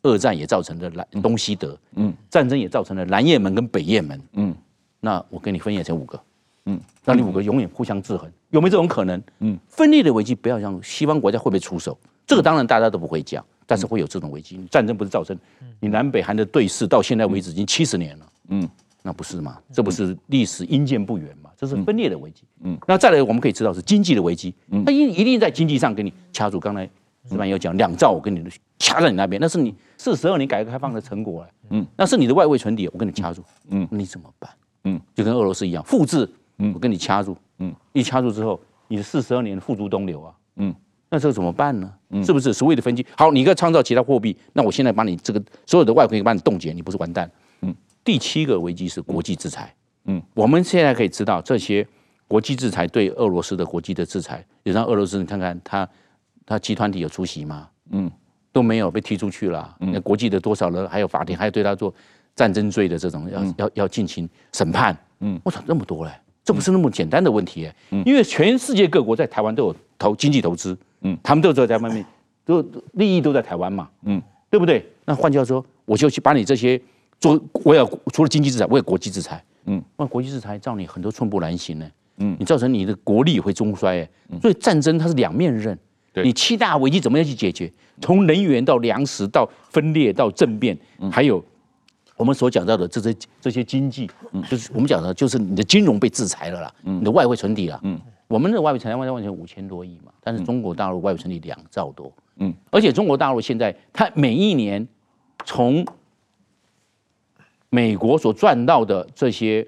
二战也造成了南东西德，嗯，战争也造成了南也门跟北也门，嗯，那我给你分裂成五个，嗯，让你五个永远互相制衡，有没有这种可能？嗯，分裂的危机不要让西方国家会不会出手？这个当然大家都不会讲，但是会有这种危机。战争不是造成你南北韩的对峙到现在为止已经七十年了，嗯，那不是吗？这不是历史阴间不远吗？这是分裂的危机，嗯，那再来我们可以知道是经济的危机，它一一定在经济上给你掐住。刚才。是吧？有讲两兆，我跟你掐在你那边，那是你四十二年改革开放的成果，嗯，那是你的外汇存底，我跟你掐住，嗯，你怎么办？嗯，就跟俄罗斯一样，复制，嗯，我跟你掐住，嗯，一掐住之后，你的四十二年付诸东流啊，嗯，那这个怎么办呢？是不是所谓的分期？好，你应该创造其他货币，那我现在把你这个所有的外汇把你冻结，你不是完蛋？嗯，第七个危机是国际制裁，嗯，我们现在可以知道这些国际制裁对俄罗斯的国际的制裁，也让俄罗斯你看看他。他集团体有出席吗？嗯，都没有被踢出去了。那国际的多少人还有法庭，还要对他做战争罪的这种要要要进行审判。嗯，我操，这么多嘞，这不是那么简单的问题。嗯，因为全世界各国在台湾都有投经济投资。嗯，他们都在外面，都利益都在台湾嘛。嗯，对不对？那换句话说，我就去把你这些做，我要除了经济制裁，我也国际制裁。嗯，那国际制裁造你很多寸步难行呢。嗯，你造成你的国力会中衰。哎，所以战争它是两面刃。你七大危机怎么样去解决？从能源到粮食到分裂到政变，还有我们所讲到的这些这些经济，就是我们讲的，就是你的金融被制裁了啦，你的外汇存底了。我们的外汇存量外汇存五千多亿嘛，但是中国大陆外汇存底两兆多。嗯，而且中国大陆现在它每一年从美国所赚到的这些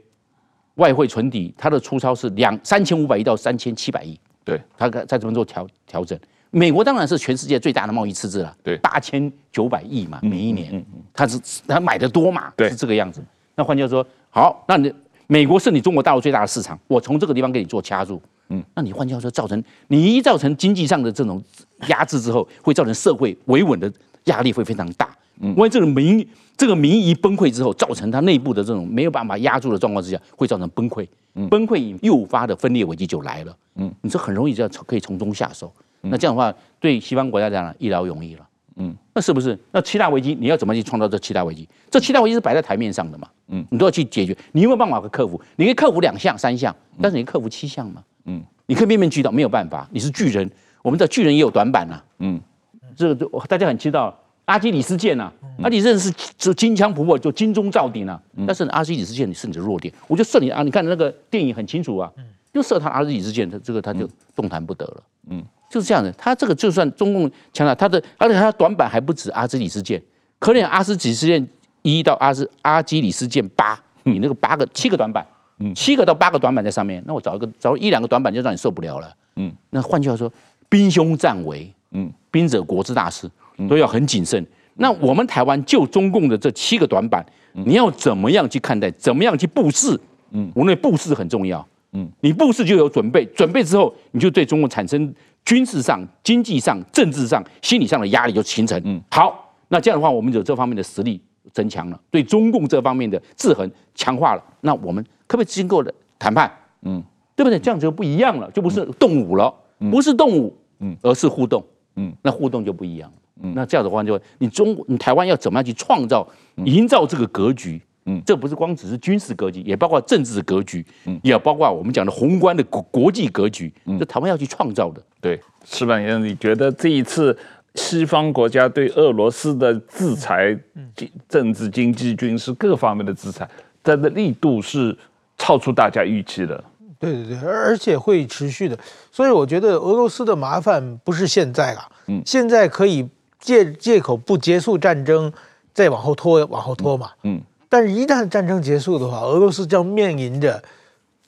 外汇存底，它的出超是两三千五百亿到三千七百亿。对，它在这边做调调整。美国当然是全世界最大的贸易赤字了，对，八千九百亿嘛，每一年，它是它买的多嘛，对，是这个样子。那换句话说，好，那你美国是你中国大陆最大的市场，我从这个地方给你做掐住，嗯，那你换句话说，造成你一造成经济上的这种压制之后，会造成社会维稳的压力会非常大。嗯，万一这个民这个民意崩溃之后，造成它内部的这种没有办法压住的状况之下，会造成崩溃，崩溃引诱发的分裂危机就来了。嗯，你这很容易就要可以从中下手。那这样的话，对西方国家来讲一劳永逸了。嗯，那是不是？那七大危机你要怎么去创造这七大危机？这七大危机是摆在台面上的嘛？嗯，你都要去解决。你有没有办法克服？你可以克服两项、三项，但是你克服七项嘛？嗯，你可以面面俱到，没有办法。你是巨人，我们的巨人也有短板呐。嗯，这个大家很知道，阿基里斯腱啊，阿基里斯腱是就金枪不破，就金钟罩顶啊。但是阿基里斯腱你是你的弱点，我就射你啊！你看那个电影很清楚啊，就射他阿基里斯腱，他这个他就动弹不得了。嗯，就是这样的。他这个就算中共强大他的，而且他短板还不止阿基里斯腱，可能阿基里斯腱一到阿斯阿基里斯腱八，你那个八个七个短板，嗯，七个到八个短板在上面，那我找一个找一两个短板就让你受不了了。嗯，那换句话说，兵凶战危，嗯，兵者国之大事。都要很谨慎。那我们台湾就中共的这七个短板，你要怎么样去看待？怎么样去布势？嗯，我认为布势很重要。嗯，你布势就有准备，准备之后你就对中共产生军事上、经济上、政治上、心理上的压力就形成。嗯，好，那这样的话，我们有这方面的实力增强了，对中共这方面的制衡强化了。那我们可不可以经过的谈判？嗯，对不对？这样就不一样了，就不是动武了，不是动武，嗯，而是互动。嗯，那互动就不一样。嗯，那这样的话就你中你台湾要怎么样去创造、营造这个格局？嗯，这不是光只是军事格局，也包括政治格局，嗯，也包括我们讲的宏观的国国际格局，嗯，这台湾要去创造的。对，矢板先生，你觉得这一次西方国家对俄罗斯的制裁，经政治、经济、军事各方面的制裁，它的力度是超出大家预期的。对对对，而且会持续的，所以我觉得俄罗斯的麻烦不是现在啊，嗯，现在可以。借借口不结束战争，再往后拖，往后拖嘛。嗯，但是，一旦战争结束的话，俄罗斯将面临着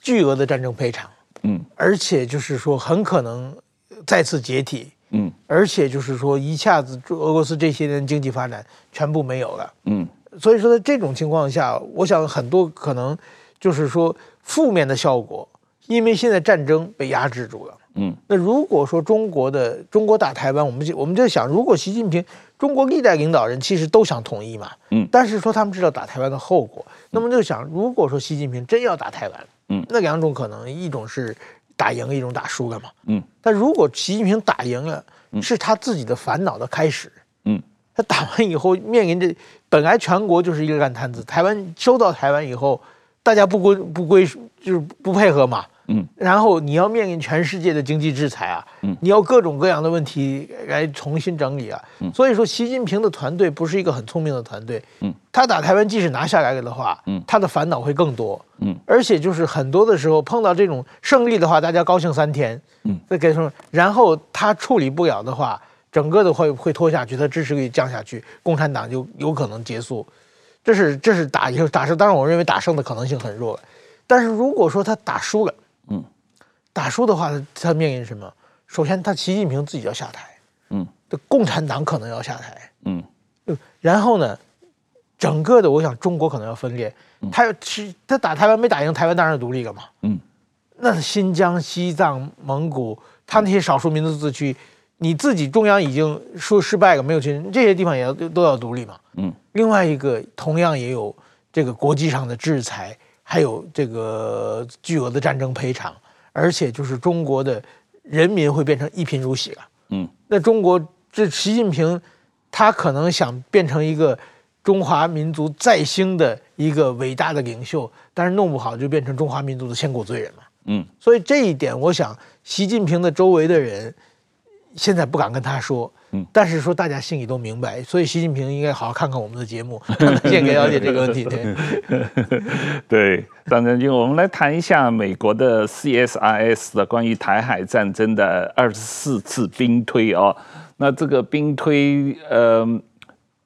巨额的战争赔偿。嗯，而且就是说，很可能再次解体。嗯，而且就是说，一下子俄罗斯这些年经济发展全部没有了。嗯，所以说，在这种情况下，我想很多可能就是说负面的效果，因为现在战争被压制住了。嗯，那如果说中国的中国打台湾，我们就我们就想，如果习近平中国历代领导人其实都想统一嘛，嗯，但是说他们知道打台湾的后果，那么就想，如果说习近平真要打台湾，嗯，那两种可能，一种是打赢，一种打输了嘛，嗯，但如果习近平打赢了，是他自己的烦恼的开始，嗯，他打完以后面临着本来全国就是一个烂摊子，台湾收到台湾以后，大家不归不归就是不配合嘛。嗯，然后你要面临全世界的经济制裁啊，嗯，你要各种各样的问题来重新整理啊，嗯，所以说习近平的团队不是一个很聪明的团队，嗯，他打台湾即使拿下来了的话，嗯，他的烦恼会更多，嗯，而且就是很多的时候碰到这种胜利的话，大家高兴三天，嗯，再给什么，然后他处理不了的话，整个的会会拖下去，他支持率降下去，共产党就有可能结束，这是这是打赢打胜，当然我认为打胜的可能性很弱，但是如果说他打输了。打输的话，他面临什么？首先，他习近平自己要下台，嗯，这共产党可能要下台，嗯，然后呢，整个的，我想中国可能要分裂。他要是他打台湾没打赢，台湾当然独立了嘛，嗯，那新疆、西藏、蒙古，他那些少数民族自治区，你自己中央已经说失败了，没有去这些地方也要都要独立嘛，嗯。另外一个同样也有这个国际上的制裁，还有这个巨额的战争赔偿。而且就是中国的人民会变成一贫如洗了，嗯，那中国这习近平，他可能想变成一个中华民族再兴的一个伟大的领袖，但是弄不好就变成中华民族的千古罪人了，嗯，所以这一点，我想习近平的周围的人现在不敢跟他说。嗯，但是说大家心里都明白，所以习近平应该好好看看我们的节目，先给了解这个问题。对，对，张将军，我们来谈一下美国的 CSIS 的关于台海战争的二十四次兵推哦。那这个兵推，呃，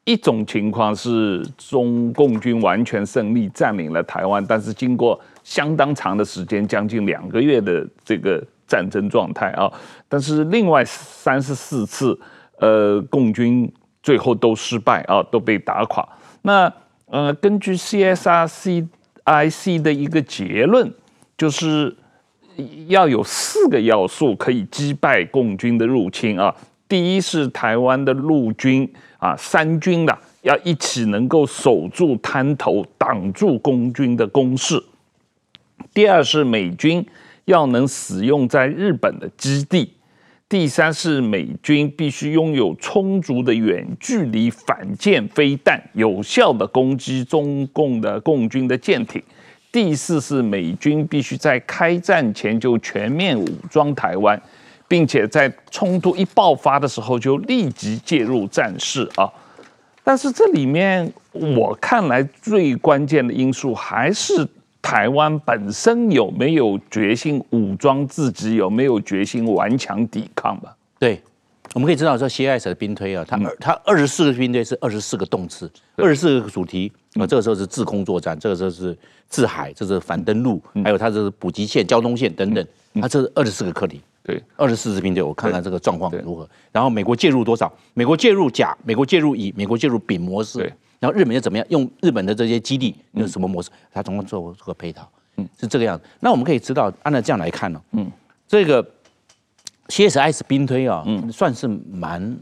一种情况是中共军完全胜利占领了台湾，但是经过相当长的时间，将近两个月的这个战争状态啊。但是另外三十四次。呃，共军最后都失败啊，都被打垮。那呃，根据 CSRCIC 的一个结论，就是要有四个要素可以击败共军的入侵啊。第一是台湾的陆军啊，三军的，要一起能够守住滩头，挡住共军的攻势。第二是美军要能使用在日本的基地。第三是美军必须拥有充足的远距离反舰飞弹，有效的攻击中共的共军的舰艇。第四是美军必须在开战前就全面武装台湾，并且在冲突一爆发的时候就立即介入战事啊。但是这里面我看来最关键的因素还是台湾本身有没有决心武装自己，有没有决心顽强抵抗吧？对，我们可以知道说 CIS 的兵推啊，它它二十四个兵推是二十四个动词，二十四个主题啊，这个时候是制空作战，这个时候是制海，这是反登陆，还有它这是补给线、交通线等等，它这是二十四个课题。对，二十四支兵队，我看看这个状况如何。然后美国介入多少？美国介入甲，美国介入乙，美国介入丙模式。对。然后日本又怎么样？用日本的这些基地用什么模式？他总共做这个配套，嗯，是这个样子。那我们可以知道，按照这样来看呢，嗯，这个 CSIS 兵推啊，嗯，算是蛮，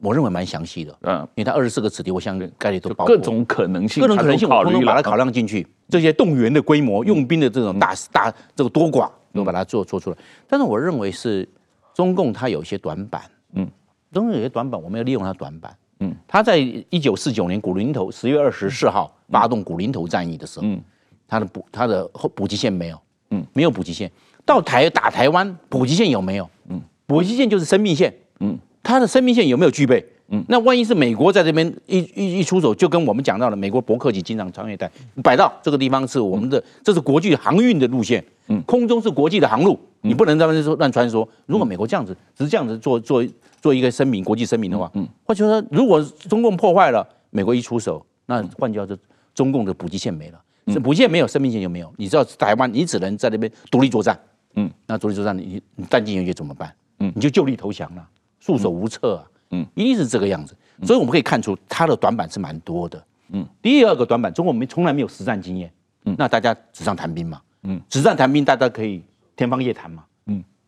我认为蛮详细的，嗯，因为它二十四个子弟，我相信概率都包括各种可能性，各种可能性，我都能把它考量进去。这些动员的规模、用兵的这种大大这个多寡。都把它做做出来，但是我认为是中共它有一些短板，嗯，中共有些短板，我们要利用它短板，嗯，他在一九四九年古林头十月二十四号发动古林头战役的时候，嗯，他的补他的后补给线没有，嗯，没有补给线，到台打台湾补给线有没有？嗯，补给线就是生命线，嗯，他的生命线有没有具备？嗯，那万一是美国在这边一一一出手，就跟我们讲到了美国伯克级经常穿越带摆到这个地方是我们的，这是国际航运的路线。嗯，空中是国际的航路，你不能在那边说乱穿梭。如果美国这样子，只是这样子做做做一个声明，国际声明的话，嗯，或者说如果中共破坏了，美国一出手，那换句话说，中共的补给线没了，这补给线没有，生命线就没有。你知道台湾，你只能在那边独立作战，嗯，那独立作战，你你弹尽援绝怎么办？嗯，你就就地投降了，束手无策啊，嗯，一定是这个样子。所以我们可以看出，它的短板是蛮多的，嗯。第二个短板，中国没从来没有实战经验，嗯，那大家纸上谈兵嘛。嗯，纸上谈兵，大家可以天方夜谭嘛。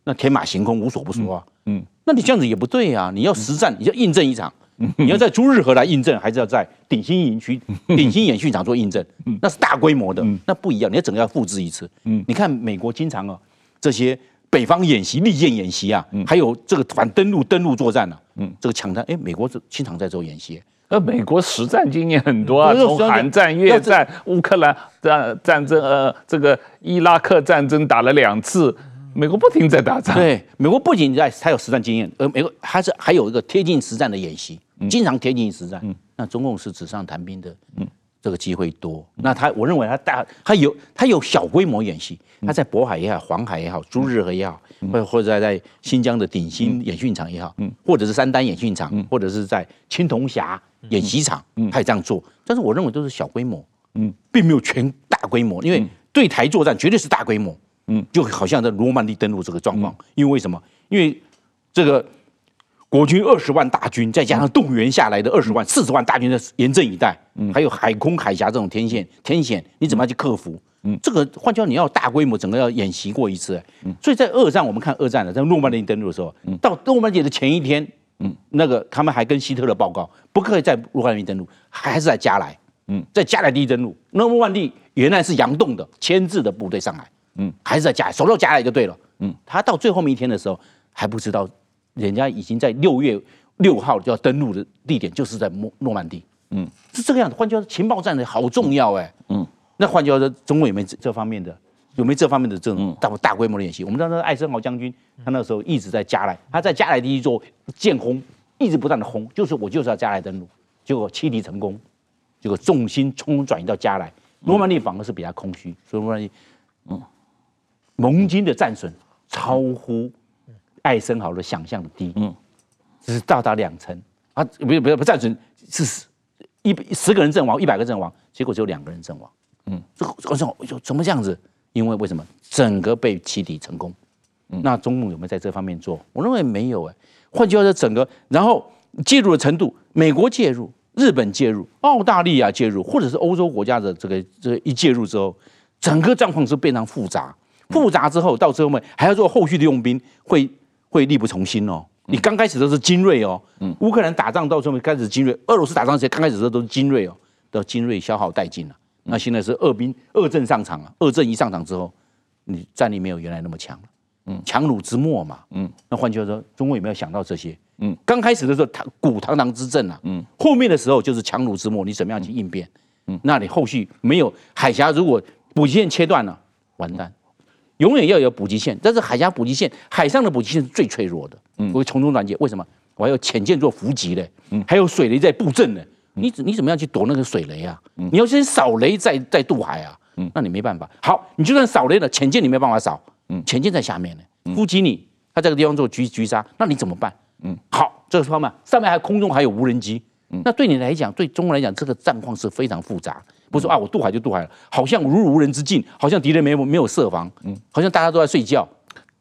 嗯，那天马行空，无所不说啊。嗯，那你这样子也不对啊。你要实战，你要印证一场。嗯，你要在朱日和来印证，还是要在鼎新营区、鼎新演训场做印证？嗯，那是大规模的，那不一样。你要整个要复制一次。嗯，你看美国经常啊，这些北方演习、利剑演习啊，还有这个反登陆、登陆作战啊，嗯，这个抢滩，哎，美国是经常在做演习。而美国实战经验很多啊，从韩战、越战、乌克兰战战争，呃，这个伊拉克战争打了两次，美国不停在打仗。对，美国不仅在，它有实战经验，而美国还是还有一个贴近实战的演习，经常贴近实战。嗯，那中共是纸上谈兵的，嗯，这个机会多。那他，我认为他大，他有他有小规模演习，他在渤海也好，黄海也好，朱日和也好。或或者在在新疆的鼎新演训场也好，嗯，或者是三丹演训场，嗯，或者是在青铜峡演习场，嗯，他也这样做。但是我认为都是小规模，嗯，并没有全大规模，因为对台作战绝对是大规模，嗯，就好像在诺曼底登陆这个状况。因为为什么？因为这个国军二十万大军，再加上动员下来的二十万四十万大军的严阵以待，嗯，还有海空海峡这种天险天险，你怎么样去克服？嗯，这个换句话，你要大规模，整个要演习过一次。嗯，所以在二战，我们看二战的在诺曼底登陆的时候，嗯，到诺曼底的前一天，嗯，那个他们还跟希特勒报告，不可以在诺曼底登陆，还是在加莱，嗯，在加莱地登陆。诺曼底原来是佯动的，牵制的部队上来，嗯，还是在加莱，守到加莱就对了。嗯，他到最后面一天的时候还不知道，人家已经在六月六号就要登陆的地点就是在诺诺曼底。嗯，是这个样子。换句话说，情报战的好重要哎。嗯。那换句话说，中国有没有这方面的，有没有这方面的这种大大规模的演习？我们知道那个艾森豪将军，他那时候一直在加来，他在加莱地做舰轰，一直不断的轰，就是我就是要加来登陆，结果欺敌成功，结果重心冲转移到加来，诺曼底反而是比较空虚，所以诺曼底，嗯，盟军的战损超乎艾森豪的想象的低，嗯，只是到达两成啊，不不不战损是十一十个人阵亡，一百个阵亡，结果只有两个人阵亡。嗯，这个我说就怎么这样子？因为为什么整个被起底成功？嗯，那中共有没有在这方面做？我认为没有哎。换句话说，整个然后介入的程度，美国介入，日本介入，澳大利亚介入，或者是欧洲国家的这个这个一介入之后，整个状况是非常复杂。复杂之后，到最后面还要做后续的用兵，会会力不从心哦。你刚开始都是精锐哦，嗯，乌克兰打仗到最后面开始精锐，俄罗斯打仗时刚开始的时候都是精锐哦，到精锐消耗殆尽了。那现在是二兵二阵上场了，二阵一上场之后，你战力没有原来那么强了，嗯，强弩之末嘛，嗯，那换句话说，中国有没有想到这些？嗯，刚开始的时候，堂古堂堂之阵啊，嗯，后面的时候就是强弩之末，你怎么样去应变？嗯，那你后续没有海峡，如果补给线切断了，完蛋，永远要有补给线，但是海峡补给线，海上的补给线是最脆弱的，嗯，会从中断接。为什么？我还有潜舰做伏击嘞，嗯，还有水雷在布阵呢。你怎你怎么样去躲那个水雷啊？你要先扫雷再再渡海啊？那你没办法。好，你就算扫雷了，潜舰你没办法扫，潜舰在下面呢，伏击你，他这个地方做狙击杀，那你怎么办？嗯，好，这个方面上面还空中还有无人机，那对你来讲，对中国来讲，这个战况是非常复杂。不是啊，我渡海就渡海了，好像如入无人之境，好像敌人没有没有设防，嗯，好像大家都在睡觉。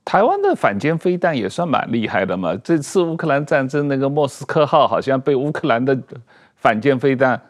台湾的反舰飞弹也算蛮厉害的嘛。这次乌克兰战争，那个莫斯科号好像被乌克兰的反舰飞弹，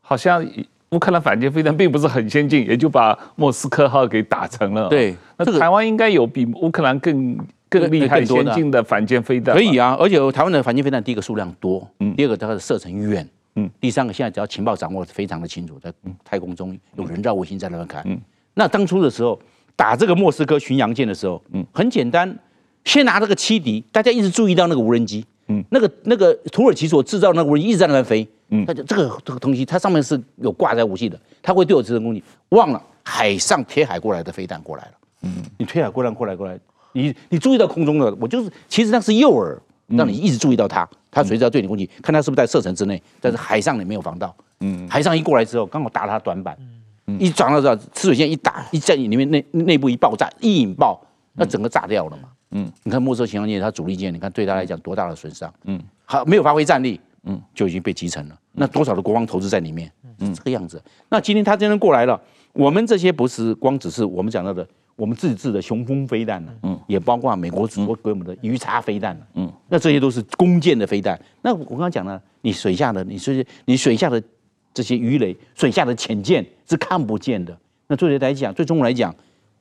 好像乌克兰反舰飞弹并不是很先进，也就把莫斯科号给打沉了。对，那台湾应该有比乌克兰更更厉害、先进的反舰飞弹。可以啊，而且台湾的反舰飞弹，第一个数量多，嗯，第二个它的射程远。嗯，第三个现在只要情报掌握非常的清楚，在太空中有人造卫星在那边看。嗯，那当初的时候打这个莫斯科巡洋舰的时候，嗯，很简单，先拿这个七敌，大家一直注意到那个无人机，嗯，那个那个土耳其所制造的那个无人机一直在那边飞，嗯，它就这个这个东西它上面是有挂载武器的，它会对我造成攻击。忘了海上贴海过来的飞弹过来了，嗯，你贴海过来过来过来，你你注意到空中的，我就是其实那是诱饵。让你一直注意到它，它随时要对你攻击，看它是不是在射程之内。但是海上你没有防到，嗯，海上一过来之后，刚好打它短板，嗯，一撞到这吃水线一打，一在你里面内内部一爆炸，一引爆，那整个炸掉了嘛，嗯，你看莫斯科巡洋舰它主力舰，你看对它来讲多大的损伤，嗯，好没有发挥战力，嗯，就已经被击沉了。那多少的国防投资在里面，嗯，这个样子。那今天它真的过来了，我们这些不是光只是我们讲到的。我们自制的雄风飞弹呢，嗯，也包括美国祖国给我们的鱼叉飞弹，嗯，那这些都是弓箭的飞弹。那我刚刚讲了，你水下的，你说你水下的这些鱼雷，水下的潜舰是看不见的。那对人来讲，对中国来讲，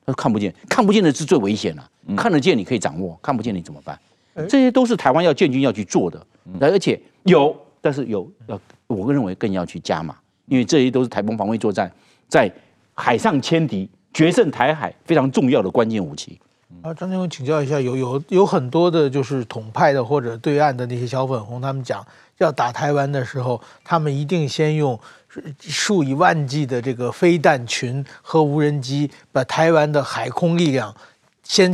他看不见，看不见的是最危险的。看得见你可以掌握，看不见你怎么办？这些都是台湾要建军要去做的，而且有，但是有要，我个认为更要去加码，因为这些都是台风防卫作战在海上歼敌。决胜台海非常重要的关键武器。啊，张将军请教一下，有有有很多的，就是统派的或者对岸的那些小粉红，他们讲要打台湾的时候，他们一定先用数以万计的这个飞弹群和无人机，把台湾的海空力量先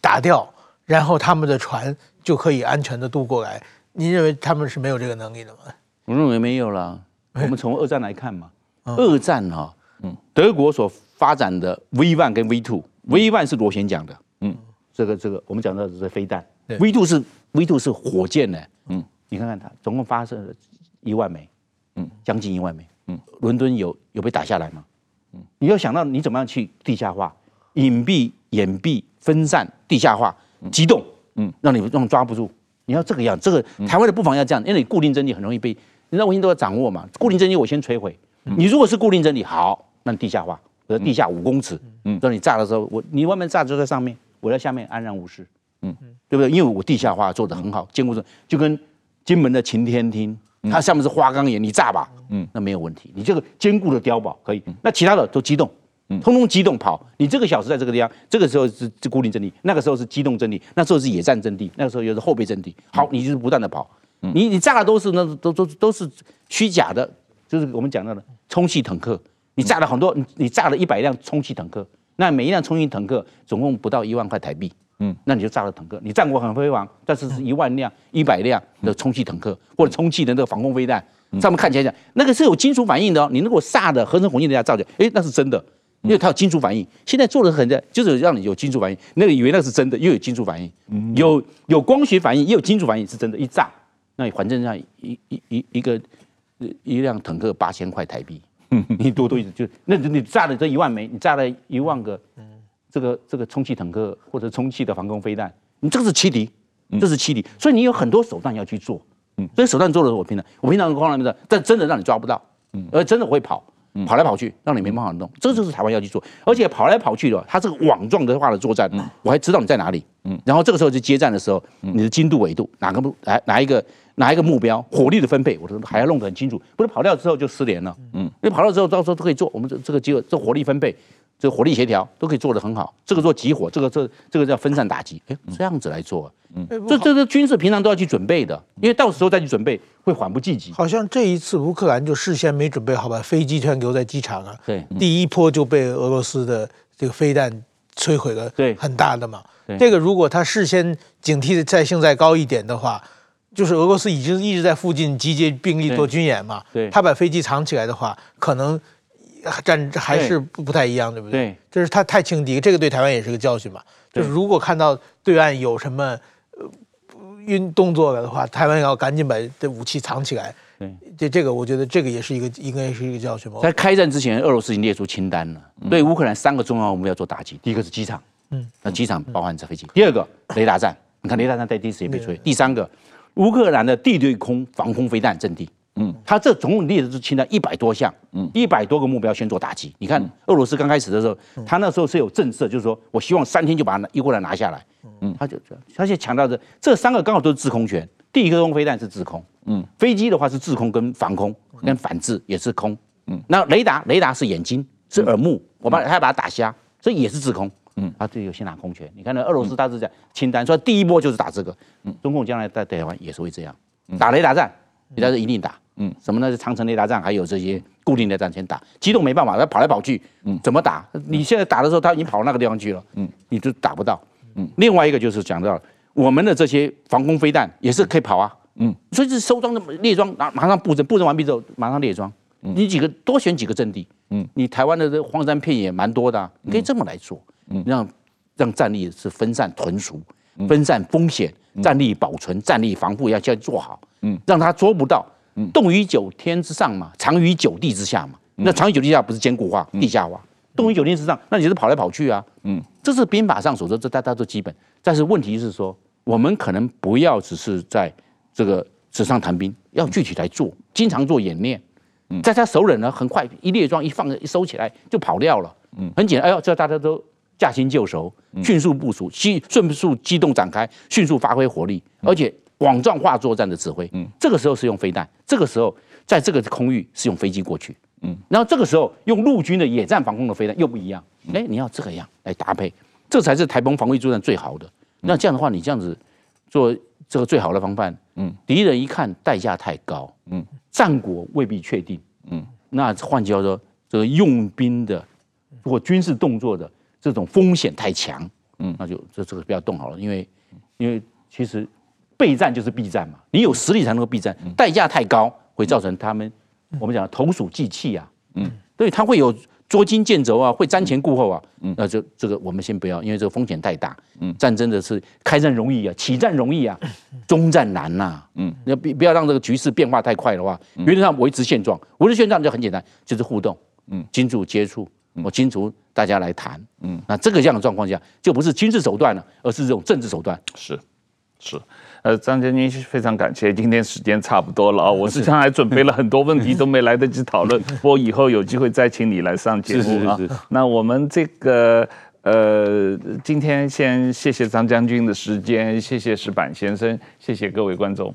打掉，然后他们的船就可以安全的渡过来。您认为他们是没有这个能力的吗？我认为没有了。我们从二战来看嘛，二战哈，嗯，德国所。发展的 V one 跟 V two，V one 是螺旋桨的，嗯，这个这个我们讲到的是飞弹，V two 是 V two 是火箭呢，嗯，你看看它总共发射了一万枚，嗯，将近一万枚，嗯，伦敦有有被打下来吗？嗯，你要想到你怎么样去地下化、隐蔽、掩蔽、分散、地下化、机动，嗯，让你让抓不住，你要这个样，这个台湾的布防要这样，因为你固定阵地很容易被，你知道卫星都要掌握嘛，固定阵地我先摧毁，你如果是固定阵地好，那你地下化。和地下五公尺，嗯，让你炸的时候，我你外面炸就在上面，我在下面安然无事，嗯，对不对？因为我地下化做的很好，坚固的，就跟金门的擎天厅，它下面是花岗岩，你炸吧，嗯，那没有问题，你这个坚固的碉堡可以，那其他的都机动，嗯，通通机动跑，你这个小时在这个地方，这个时候是是固定阵地，那个时候是机动阵地，那时候是野战阵地，那个时候又是后备阵地，好，你就是不断的跑，你你炸的都是那都都都是虚假的，就是我们讲到的充气坦克。你炸了很多，你你炸了一百辆充气坦克，那每一辆充气坦克总共不到一万块台币，嗯，那你就炸了坦克。你战果很辉煌，但是是一万辆、一百辆的充气坦克或者充气的那个防空飞弹，上面看起来讲那个是有金属反应的哦。你如果炸的合成火箭人家造的，哎，那是真的，因为它有金属反应。现在做的很的就是让你有金属反应，那个以为那是真的，又有金属反应，有有光学反应，也有金属反应，是真的。一炸，那反正上一一一一个一辆坦克八千块台币。你多多意思，就那你炸了这一万枚，你炸了一万个，这个这个充气坦克或者充气的防空飞弹，你这个是欺敌，这是欺敌，所以你有很多手段要去做，所以手段做的时候我平常我平常光来没的，但真的让你抓不到，而真的会跑，跑来跑去，让你没办法弄，这就是台湾要去做，而且跑来跑去的，它这个网状的化的作战，我还知道你在哪里，然后这个时候就接战的时候，你的精度纬度哪个不哪哪一个。哪一个目标，火力的分配，我说还要弄得很清楚，不是跑掉之后就失联了。嗯，因为跑掉之后，到时候都可以做，我们这这个机会，这火力分配，这个火力协调都可以做得很好。这个做集火，这个这这个叫分散打击，哎，这样子来做，嗯，这这这军事平常都要去准备的，因为到时候再去准备会缓不济急。好像这一次乌克兰就事先没准备好，把飞机全留在机场啊。对，第一波就被俄罗斯的这个飞弹摧毁了，对，很大的嘛。这个如果他事先警惕的再性再高一点的话。就是俄罗斯已经一直在附近集结兵力做军演嘛。对，他把飞机藏起来的话，可能战还是不不太一样，对不对？对，就是他太轻敌，这个对台湾也是个教训嘛。就是如果看到对岸有什么呃运动作了的话，台湾要赶紧把这武器藏起来。对，这这个我觉得这个也是一个应该是一个教训吧。在开战之前，俄罗斯已经列出清单了，对乌克兰三个重要目标做打击。第一个是机场。嗯，那机场包含着飞机。第二个雷达站，你看雷达站在第一时间被摧。第三个，乌克兰的地对空防空飞弹阵地。嗯，他这总共列的是清单一百多项，嗯，一百多个目标先做打击。你看俄罗斯刚开始的时候，他那时候是有政策，就是说我希望三天就把那一过来拿下来。嗯，他就他现在强调这这三个刚好都是制空权。地对空飞弹是制空，嗯，飞机的话是制空跟防空跟反制也是空，嗯，那雷达雷达是眼睛是耳目，我把他要把它打瞎，所以也是制空。嗯，他这有先拿空权。你看那俄罗斯，他是讲清单，说第一波就是打这个。嗯，中共将来在台湾也是会这样，打雷达站，雷达是一定打。嗯，什么呢？是长城雷达站，还有这些固定雷达站先打。机动没办法，他跑来跑去。嗯，怎么打？你现在打的时候，他已经跑到那个地方去了。嗯，你就打不到。嗯，另外一个就是讲到我们的这些防空飞弹也是可以跑啊。嗯，所以是收装的列装，马马上布阵，布阵完毕之后马上列装。你几个多选几个阵地。嗯，你台湾的这荒山片野蛮多的，你可以这么来做。嗯，让让战力是分散屯熟，分散风险，战力保存，战力防护要先做好。嗯，让他捉不到。嗯，动于九天之上嘛，藏于九地之下嘛。那藏于九地之下不是坚固化、地下化？动于九天之上，那你就是跑来跑去啊。嗯，这是兵法上所说，这大家都基本。但是问题是说，我们可能不要只是在这个纸上谈兵，要具体来做，经常做演练。在他手里呢，很快一列装一放一收起来就跑掉了。嗯，很简单。哎呦，这大家都。驾轻就熟，迅速部署，机迅速机动展开，迅速发挥火力，而且网状化作战的指挥。嗯，这个时候是用飞弹，这个时候在这个空域是用飞机过去。嗯，然后这个时候用陆军的野战防空的飞弹又不一样。哎，你要这个样来搭配，这才是台风防御作战最好的。那这样的话，你这样子做这个最好的防范。嗯，敌人一看代价太高，嗯，战果未必确定。嗯，那换句话说，这个用兵的或军事动作的。这种风险太强，嗯，那就这这个不要动好了，因为因为其实备战就是避战嘛，你有实力才能够避战，代价太高会造成他们我们讲投鼠忌器啊，嗯，所以，他会有捉襟见肘啊，会瞻前顾后啊，嗯，那就这个我们先不要，因为这个风险太大，嗯，战争的是开战容易啊，起战容易啊，终战难呐，嗯，要不不要让这个局势变化太快的话，原则上维持现状，维持现状就很简单，就是互动，嗯，金主接触。我清楚大家来谈，嗯，那这个这样的状况下，就不是军事手段了，而是这种政治手段。是，是，呃，张将军非常感谢，今天时间差不多了啊，我实际上还准备了很多问题都没来得及讨论，我以后有机会再请你来上节目啊。那我们这个呃，今天先谢谢张将军的时间，谢谢石板先生，谢谢各位观众。